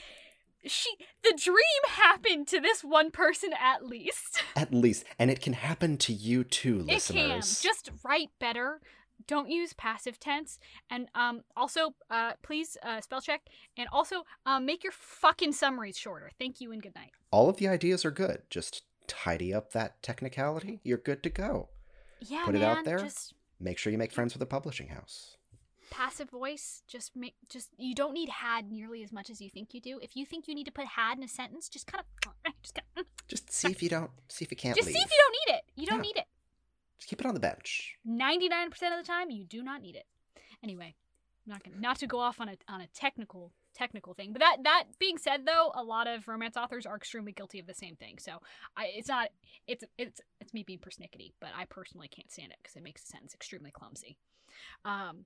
Speaker 1: she the dream happened to this one person at least. *laughs*
Speaker 2: At least, and it can happen to you too, listeners.
Speaker 1: It can. Just write better. Don't use passive tense. And um also uh please uh spell check and also um make your fucking summaries shorter. Thank you and good night.
Speaker 2: All of the ideas are good. Just tidy up that technicality. You're good to go.
Speaker 1: Yeah,
Speaker 2: Put it out there.
Speaker 1: Just
Speaker 2: Make sure you make friends with a publishing house.
Speaker 1: Passive voice. Just make just you don't need had nearly as much as you think you do. If you think you need to put had in a sentence, just kind of *laughs* just kind
Speaker 2: Just see if you don't. See if you can't
Speaker 1: just
Speaker 2: leave.
Speaker 1: see if you don't need it. You don't
Speaker 2: Yeah.
Speaker 1: need it.
Speaker 2: Just keep it on the bench.
Speaker 1: 99% of the time you do not need it anyway I'm not gonna not to go off on a on a technical technical thing but that that being said though a lot of romance authors are extremely guilty of the same thing so i it's not it's it's it's me being persnickety but i personally can't stand it because it makes a sentence extremely clumsy um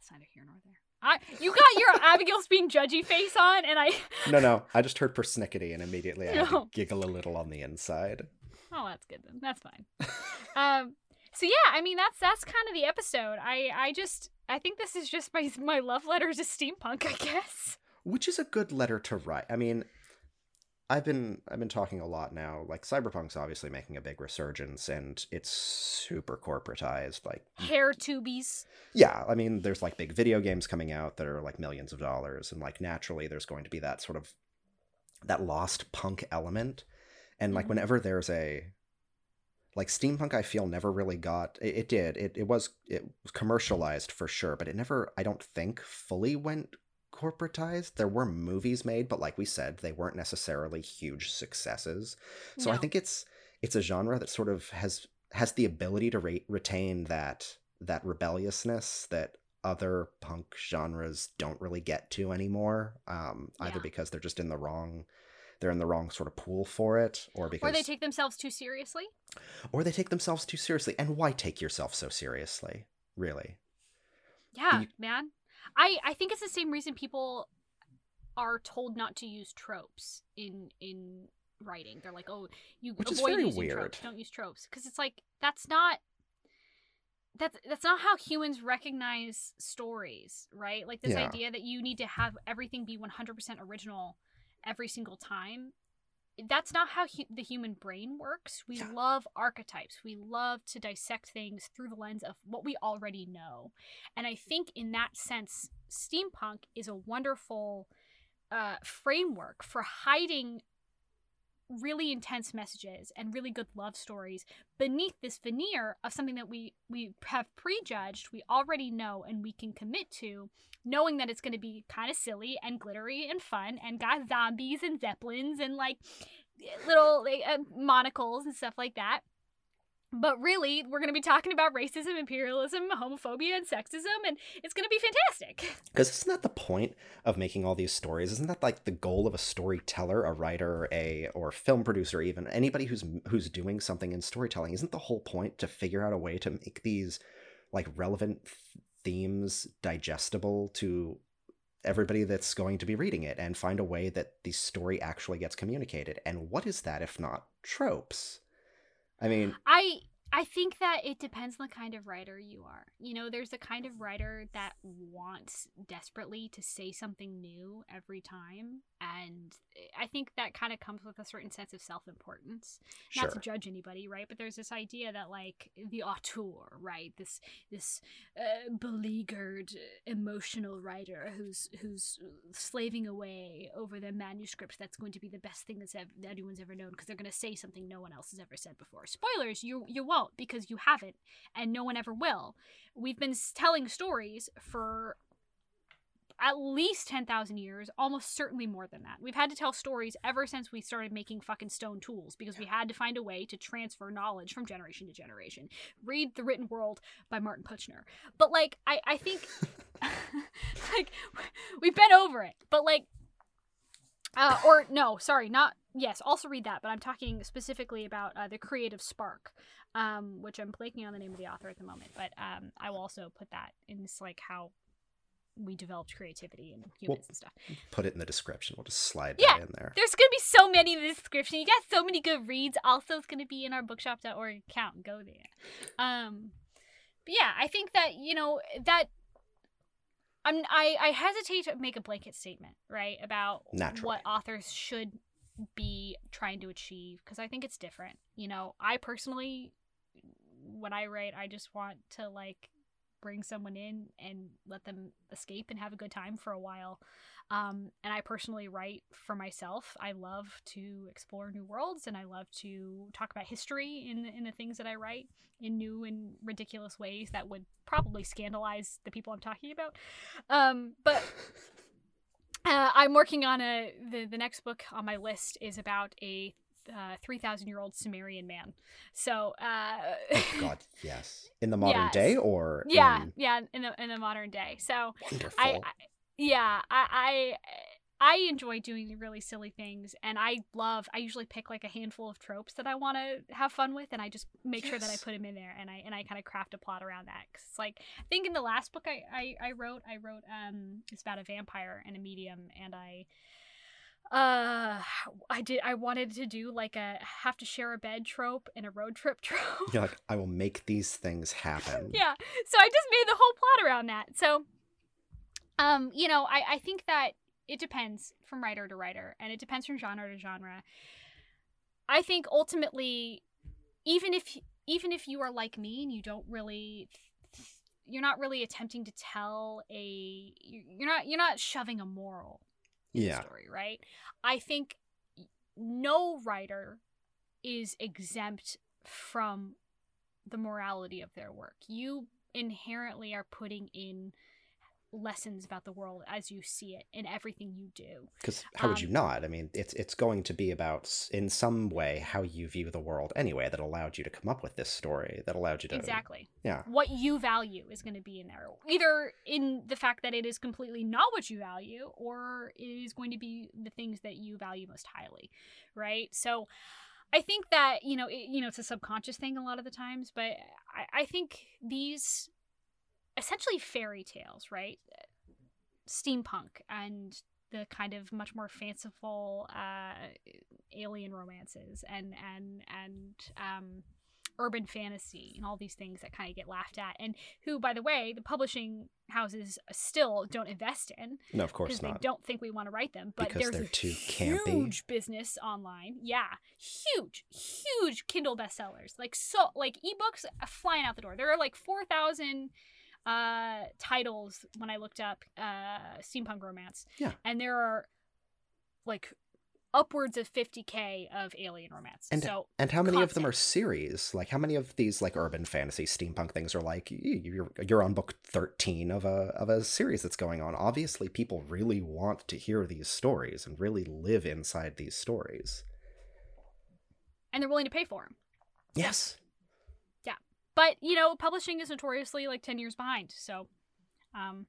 Speaker 1: that's neither here nor there I, you got your *laughs* Abigail's being judgy face on, and I.
Speaker 2: No, no. I just heard persnickety, and immediately I
Speaker 1: No.
Speaker 2: giggle a little on the inside.
Speaker 1: Oh, that's good then. That's fine. um. So yeah, I mean that's that's kind of the episode. I I just I think this is just my my love letter to steampunk. I guess.
Speaker 2: which is a good letter to write. I mean, I've been I've been talking a lot now. Like cyberpunk's obviously making a big resurgence, and it's super corporatized. Like,
Speaker 1: Hair tubies.
Speaker 2: yeah, I mean, there's like big video games coming out that are like millions of dollars, and like naturally, there's going to be that sort of that lost punk element. And like
Speaker 1: Mhm.
Speaker 2: whenever there's a like steampunk i feel never really got it, it did it, it was it was commercialized for sure but it never i don't think fully went corporatized there were movies made but like we said they weren't necessarily huge successes so i think it's it's a genre that sort of has has the ability to re- retain that that rebelliousness that other punk genres don't really get to anymore um either
Speaker 1: Yeah.
Speaker 2: because they're just in the wrong they're in the wrong sort of pool for it or because
Speaker 1: Or they take themselves too seriously.
Speaker 2: or they take themselves too seriously. And why take yourself so seriously? Really?
Speaker 1: Yeah,
Speaker 2: You-
Speaker 1: man. I I think it's the same reason people are told not to use tropes in in writing. They're like, oh, you
Speaker 2: Which is
Speaker 1: avoid
Speaker 2: very
Speaker 1: using
Speaker 2: weird.
Speaker 1: tropes. Don't use tropes because it's like that's not. That's that's not how humans recognize stories, right? Like this
Speaker 2: Yeah.
Speaker 1: idea that you need to have everything be 100% original every single time. That's not how hu- the human brain works. We
Speaker 2: Yeah.
Speaker 1: love archetypes. We love to dissect things through the lens of what we already know. And I think in that sense, steampunk is a wonderful uh, framework for hiding really intense messages and really good love stories beneath this veneer of something that we we have prejudged, we already know, and we can commit to, knowing that it's going to be kind of silly and glittery and fun and got zombies and zeppelins and like little like, uh, monocles and stuff like that. But really, we're going to be talking about racism, imperialism, homophobia, and sexism, and it's going to be fantastic. *laughs*
Speaker 2: Because isn't that the point of making all these stories? Isn't that like the goal of a storyteller, a writer, a or film producer, even anybody who's who's doing something in storytelling? Isn't the whole point to figure out a way to make these like relevant th- themes digestible to everybody that's going to be reading it and find a way that the story actually gets communicated. And what is that if not tropes? I mean,
Speaker 1: I I think that it depends on the kind of writer you are. You know, there's a kind of writer that wants desperately to say something new every time. And eh, I think that kind of comes with a certain sense of self importance.
Speaker 2: sure.
Speaker 1: Not to judge anybody, right? But there's this idea that, like, the auteur, right? This, this uh, beleaguered, eh, emotional writer who's, who's slaving away over the manuscript that's going to be the best thing that's ever, that anyone's ever known because they're going to say something no one else has ever said before. Spoilers, you, you won't because you haven't, and no one ever will. We've been telling stories for at least 10,000 years, almost certainly more than that. We've had to tell stories ever since we started making fucking stone tools because we had to find a way to transfer knowledge from generation to generation. Read The Written World by Martin Puchner. But like I I think *laughs* *laughs* like we've been over it. But like uh, or no, sorry, not yes. Also read that, but I'm talking specifically about uh, the Creative Spark, um, which I'm blanking on the name of the author at the moment. But um, I will also put that in this like how we developed creativity and humans
Speaker 2: Well,
Speaker 1: and stuff.
Speaker 2: Put it in the description. We'll just slide
Speaker 1: Yeah.
Speaker 2: that in there.
Speaker 1: There's gonna be so many in the description. You got so many good reads. Also, it's gonna be in our bookshop.org account. Go there. Um, but yeah, I think that you know that. I'm I I hesitate to make a blanket statement right about
Speaker 2: Naturally.
Speaker 1: what authors should be trying to achieve because I think it's different. You know, I personally, when I write, I just want to like bring someone in and let them escape and have a good time for a while. Um, and I personally write for myself. I love to explore new worlds and I love to talk about history in in the things that I write in new and ridiculous ways that would probably scandalize the people I'm talking about. Um, but *laughs* uh, I'm working on a the the next book on my list is about a uh, three thousand year old Sumerian man. So uh,
Speaker 2: Oh, God, *laughs* yes. In the modern
Speaker 1: Yes.
Speaker 2: day or
Speaker 1: yeah,
Speaker 2: in-
Speaker 1: yeah, in the in the modern day. So
Speaker 2: wonderful.
Speaker 1: I, I yeah, I, I I enjoy doing really silly things, and I love. I usually pick like a handful of tropes that I want to have fun with, and I just make sure that I put them in there, and I and I kind of craft a plot around that. Cause it's like I think in the last book I, I I wrote, I wrote um it's about a vampire and a medium, and I uh I did I wanted to do like a have to share a bed trope and a road trip *laughs* trope.
Speaker 2: You're like, I will make these things happen.
Speaker 1: yeah so i just made the whole plot around that so um you know i i think that it depends from writer to writer and it depends from genre to genre i think ultimately even if even if you are like me and you don't really you're not really attempting to tell a you're not you're not shoving a moral
Speaker 2: Yeah.
Speaker 1: story right i think no writer is exempt from the morality of their work. You inherently are putting in lessons about the world as you see it in everything you do.
Speaker 2: Because how would you
Speaker 1: Um,
Speaker 2: not? I mean, it's it's going to be about in some way how you view the world anyway that allowed you to come up with this story that allowed you to
Speaker 1: Exactly.
Speaker 2: yeah
Speaker 1: What you value is going to be in there. Either in the fact that it is completely not what you value or it is going to be the things that you value most highly, right? So I think that, you know, it, you know, it's a subconscious thing a lot of the times, but I, I think these essentially fairy tales, right? Steampunk and the kind of much more fanciful uh, alien romances and and and um, urban fantasy and all these things that kind of get laughed at, and who, by the way, the publishing houses still don't invest in
Speaker 2: no of course
Speaker 1: because they
Speaker 2: not
Speaker 1: don't think we want to write them. But
Speaker 2: Because
Speaker 1: there's
Speaker 2: they're
Speaker 1: a
Speaker 2: too campy.
Speaker 1: huge business online. Yeah, huge, huge Kindle bestsellers. Like so, like ebooks flying out the door. There are like four thousand uh titles when I looked up uh steampunk romance.
Speaker 2: Yeah.
Speaker 1: and there are like upwards of 50k of alien romance.
Speaker 2: And-
Speaker 1: so
Speaker 2: and how many of them are series like how many of these like urban fantasy steampunk things are like you're you're on book 13 of a of a series that's going on obviously people really want to hear these stories and really live inside these stories
Speaker 1: and they're willing to pay for them.
Speaker 2: yes
Speaker 1: But you know, publishing is notoriously like 10 years behind. So, um,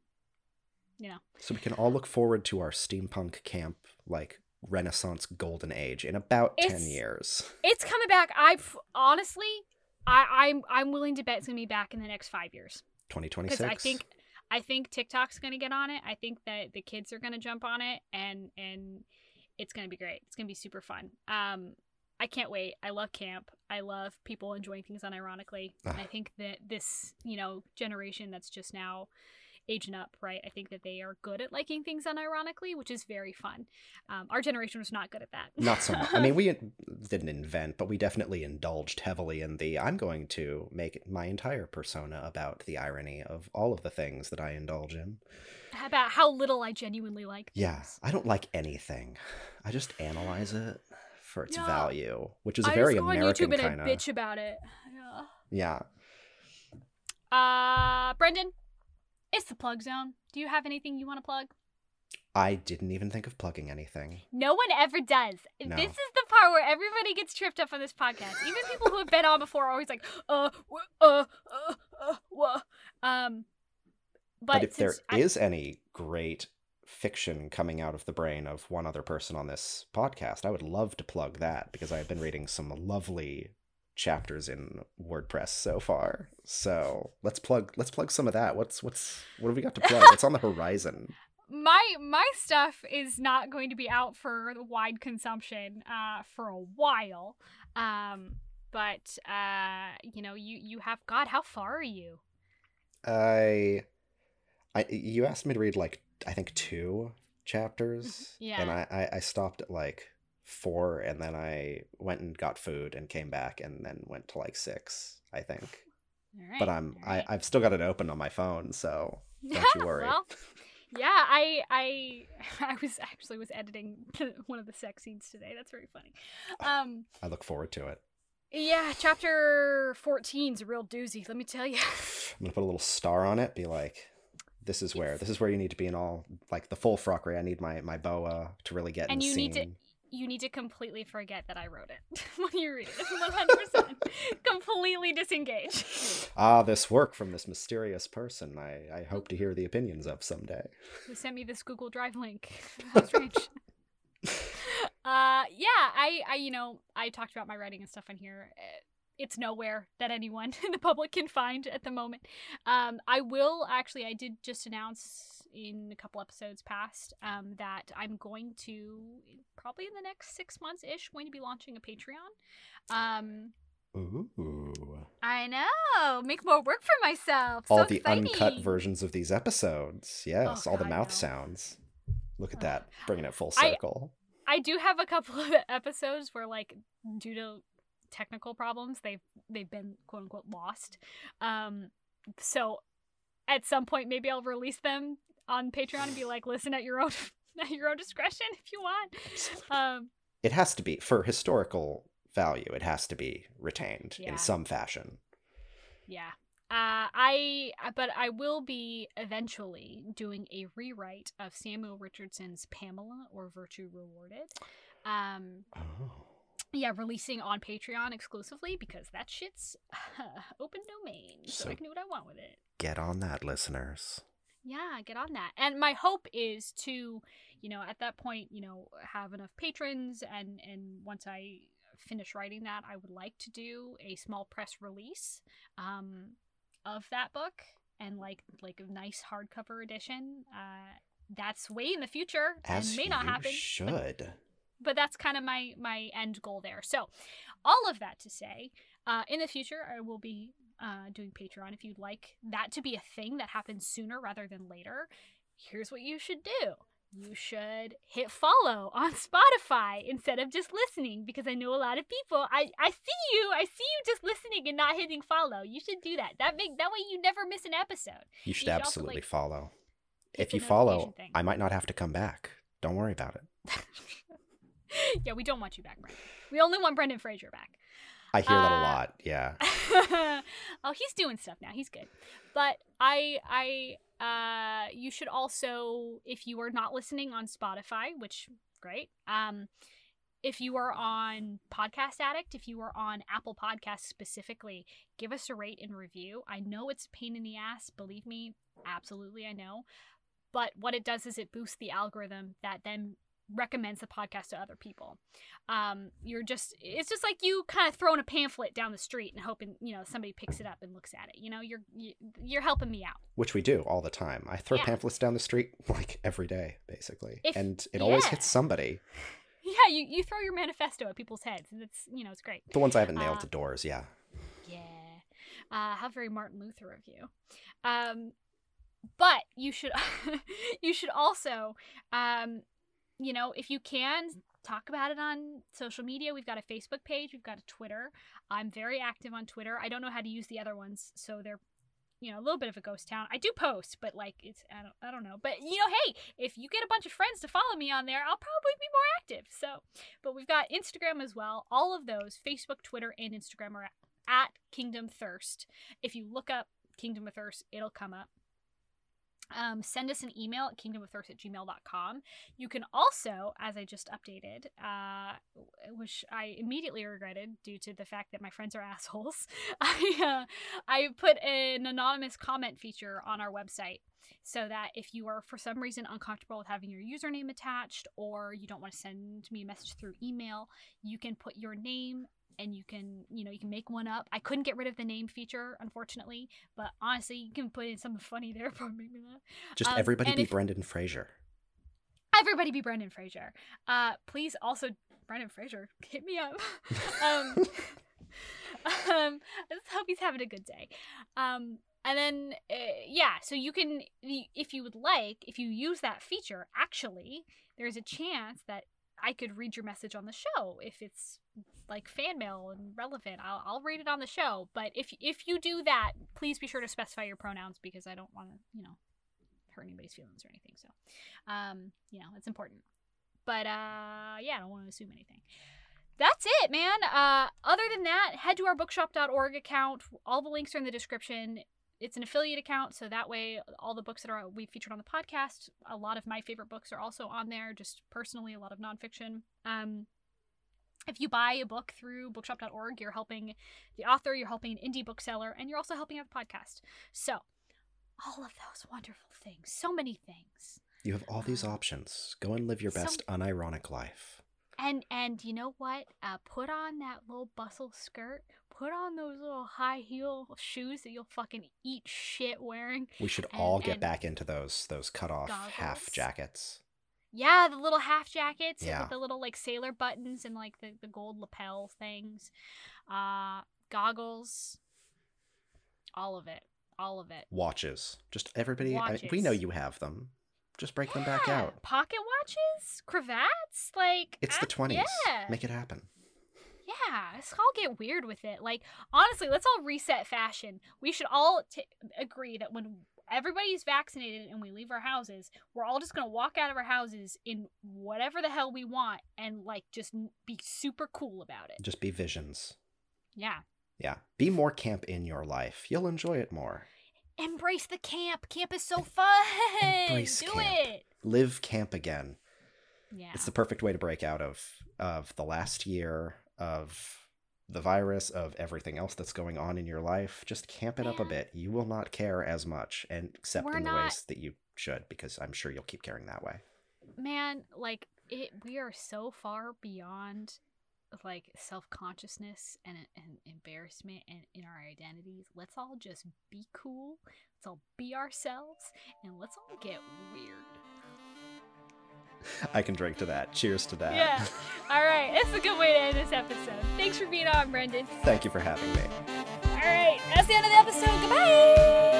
Speaker 1: you know,
Speaker 2: so we can all look forward to our steampunk camp like renaissance golden age in about 10 years
Speaker 1: it's coming back. I've honestly, I, I'm I'm willing to bet it's gonna be back in the next five years.
Speaker 2: 2026
Speaker 1: I think I think TikTok's gonna get on it. I think that the kids are gonna jump on it, and and it's gonna be great. It's gonna be super fun. Um, I can't wait. I love camp. I love people enjoying things unironically. *sighs* I think that this, you know, generation that's just now aging up, right? I think that they are good at liking things unironically, which is very fun. Um, our generation was not good at that.
Speaker 2: Not so much. I mean, we *laughs* didn't invent, but we definitely indulged heavily in the I'm going to make my entire persona about the irony of all of the things that I indulge in.
Speaker 1: about how little I genuinely like.
Speaker 2: Yeah. I don't like anything. I just analyze it for its
Speaker 1: Yeah.
Speaker 2: value, which is a
Speaker 1: I
Speaker 2: very
Speaker 1: just go on
Speaker 2: American
Speaker 1: YouTube and
Speaker 2: kind
Speaker 1: I
Speaker 2: of.
Speaker 1: bitch about it. Yeah.
Speaker 2: Yeah.
Speaker 1: Uh, Brendan, it's the plug zone. Do you have anything you want to plug?
Speaker 2: I didn't even think of plugging anything.
Speaker 1: No one ever does.
Speaker 2: No.
Speaker 1: This is the part where everybody gets tripped up on this podcast. Even people who have been on before are always like, uh, wh- uh, uh, uh. Um, but,
Speaker 2: But, if there
Speaker 1: I-
Speaker 2: is any great fiction coming out of the brain of one other person on this podcast, I would love to plug that because I've been reading some lovely chapters in WordPress so far. So let's plug let's plug some of that. What's what's what have we got to plug? What's on the horizon? *laughs*
Speaker 1: my my stuff is not going to be out for the wide consumption uh for a while um but uh you know you you have god how far are you
Speaker 2: I I you asked me to read like I think two chapters.
Speaker 1: Yeah.
Speaker 2: And I, I, I stopped at like four and then I went and got food and came back and then went to like six, I think.
Speaker 1: all right
Speaker 2: but I'm
Speaker 1: right.
Speaker 2: I, I've still got it open on my phone, so *laughs* don't you worry.
Speaker 1: well yeah i i *laughs* i was actually was editing *laughs* one of the sex scenes today that's very funny um
Speaker 2: I look forward to it.
Speaker 1: yeah chapter 14 is a real doozy let me tell you
Speaker 2: I'm gonna put a little star on it, be like, this is where this is where you need to be in all like the full frockery. I need my my boa to really get
Speaker 1: And you
Speaker 2: scene.
Speaker 1: need to- you need to completely forget that I wrote it *laughs* when you read it. 100%. *laughs* completely disengage.
Speaker 2: Ah, this work from this mysterious person. I I hope to hear the opinions of someday.
Speaker 1: Who sent me this Google Drive link? How strange. *laughs* uh, yeah, I, I, you know, I talked about my writing and stuff in here. It's nowhere that anyone *laughs* in the public can find at the moment. Um, I will actually. I did just announce in a couple episodes past um, that I'm going to probably in the next six months ish going to be launching a Patreon. Um,
Speaker 2: Ooh.
Speaker 1: I know. Make more work for myself.
Speaker 2: all
Speaker 1: so
Speaker 2: the
Speaker 1: exciting.
Speaker 2: uncut versions of these episodes. Yes, all the mouth sounds. Look at that, bringing it full
Speaker 1: I-
Speaker 2: circle.
Speaker 1: I do have a couple *laughs* of episodes where, like, due to technical problems, they've they've been quote unquote lost. Um, so at some point, maybe I'll release them on Patreon and be like, listen at your own *laughs* at your own discretion if you want. Um,
Speaker 2: it has to be for historical value. It has to be retained
Speaker 1: Yeah.
Speaker 2: in some fashion.
Speaker 1: yeah. Uh, I but I will be eventually doing a rewrite of Samuel Richardson's Pamela or Virtue Rewarded. Um,
Speaker 2: Oh.
Speaker 1: Yeah, releasing on Patreon exclusively because that shit's *sighs* open domain, so, I can do what I want with it.
Speaker 2: Get on that, listeners.
Speaker 1: Yeah, get on that. And my hope is to, you know, at that point, you know, have enough patrons and and once I finish writing that, I would like to do a small press release um of that book and like like a nice hardcover edition. Uh that's way in the future
Speaker 2: As
Speaker 1: and may not happen.
Speaker 2: should.
Speaker 1: but that's kind of my my end goal there. So, all of that to say, uh, in the future, I will be uh, doing Patreon. If you'd like that to be a thing that happens sooner rather than later, here's what you should do. You should hit follow on Spotify instead of just listening because I know a lot of people. I, I see you. I see you just listening and not hitting follow. You should do that. That make that way you never miss an episode.
Speaker 2: You should
Speaker 1: should also,
Speaker 2: absolutely
Speaker 1: like,
Speaker 2: follow. If you follow. I might not have to come back. Don't worry about it. *laughs* *laughs*
Speaker 1: yeah, we don't want you back, Brendan. We only want Brendan Fraser back.
Speaker 2: I hear that a
Speaker 1: Uh,
Speaker 2: lot. Yeah. *laughs*
Speaker 1: oh, he's doing stuff now. He's good. But I I uh you should also if you are not listening on Spotify, which great. Um if you are on Podcast Addict, if you are on Apple Podcasts specifically, give us a rate and review. I know it's a pain in the ass, believe me, absolutely I know. But what it does is it boosts the algorithm that then recommends the podcast to other people. Um, you're just it's just like you kind of throwing a pamphlet down the street and hoping you know somebody picks it up and looks at it. You know, you're you, you're helping me out.
Speaker 2: Which we do all the time. I throw
Speaker 1: Yeah.
Speaker 2: pamphlets down the street *laughs* like every day, basically,
Speaker 1: If-
Speaker 2: and it always hits somebody. *laughs*
Speaker 1: Yeah, you, you throw your manifesto at people's heads, and it's you know it's great.
Speaker 2: The ones I haven't nailed
Speaker 1: Uh,
Speaker 2: to doors, yeah.
Speaker 1: Yeah. Uh, how very Martin Luther of you. Um, but you should *laughs* you should also um, you know if you can talk about it on social media. We've got a Facebook page. We've got a Twitter. I'm very active on Twitter. I don't know how to use the other ones, so they're you know a little bit of a ghost town. I do post, but like it's I don't I don't know. But you know, hey, if you get a bunch of friends to follow me on there, I'll probably be more active. So, but we've got Instagram as well. All of those, Facebook, Twitter, and Instagram are at Kingdom Thirst. If you look up Kingdom of Thirst, it'll come up. Um, send us an email at kingdomofthirst at gmail.com. You can also, as I just updated, uh, which I immediately regretted due to the fact that my friends are *laughs* assholes, I, uh, I put an anonymous comment feature on our website so that if you are for some reason uncomfortable with having your username attached or you don't want to send me a message through email, you can put your name and you can you know you can make one up i couldn't get rid of the name feature unfortunately but honestly you can put in something funny there for me.
Speaker 2: Just
Speaker 1: um,
Speaker 2: everybody be
Speaker 1: if-
Speaker 2: Brendan Fraser.
Speaker 1: everybody be brendan fraser uh please also brendan fraser *laughs* hit me up *laughs* um *laughs* um i just hope he's having a good day um and then uh, yeah so you can if you would like if you use that feature actually there's a chance that i could read your message on the show if it's like fan mail and relevant. I'll, I'll read it on the show. But if if you do that please be sure to specify your pronouns because i don't want to you know hurt anybody's feelings or anything. So um you know it's important. But uh yeah i don't want to assume anything. That's it man. Uh other than that head to our bookshop.org account. All the links are in the description it's an affiliate account so that way all the books that are we featured on the podcast a lot of my favorite books are also on there just personally a lot of nonfiction um if you buy a book through bookshop.org you're helping the author you're helping an indie bookseller and you're also helping out the podcast so all of those wonderful things so many things
Speaker 2: You have all these
Speaker 1: Um,
Speaker 2: options. Go and live your best unironic life.
Speaker 1: And and you know what? Uh, put on that little bustle skirt. Put on those little high heel shoes that you'll fucking eat shit wearing.
Speaker 2: We should
Speaker 1: and-
Speaker 2: all get back into those those cut off half jackets.
Speaker 1: Yeah, the little half jackets
Speaker 2: Yeah.
Speaker 1: with the little like sailor buttons and like the, the gold lapel things. Uh, goggles. All of it. All of it.
Speaker 2: Watches. Just everybody. I, we know you have them. Just break them back out.
Speaker 1: Pocket watches, cravats, like
Speaker 2: It's the twenties.
Speaker 1: Yeah.
Speaker 2: Make it happen.
Speaker 1: Yeah, let's all get weird with it. Like, honestly, let's all reset fashion. We should all t- agree that when everybody's vaccinated and we leave our houses, we're all just gonna walk out of our houses in whatever the hell we want and like just be super cool about it.
Speaker 2: Just be visions.
Speaker 1: Yeah.
Speaker 2: Yeah. Be more camp in your life. You'll enjoy it more.
Speaker 1: Embrace the camp. Camp is so fun.
Speaker 2: Embrace
Speaker 1: Do
Speaker 2: camp.
Speaker 1: it.
Speaker 2: Live camp again.
Speaker 1: Yeah.
Speaker 2: It's the perfect way to break out of of the last year of the virus of everything else that's going on in your life. Just camp it up a bit. You will not care as much, and except
Speaker 1: We're
Speaker 2: in the
Speaker 1: not-
Speaker 2: ways that you should, because I'm sure you'll keep caring that way.
Speaker 1: man like it we are so far beyond like self-consciousness and, and embarrassment and in our identities let's all just be cool let's all be ourselves and let's all get weird *laughs*
Speaker 2: I can drink to that. Cheers to that.
Speaker 1: yeah. *laughs* All right. That's a good way to end this episode. Thanks for being on brendan.
Speaker 2: Thank you for having me.
Speaker 1: all right. That's the end of the episode. Goodbye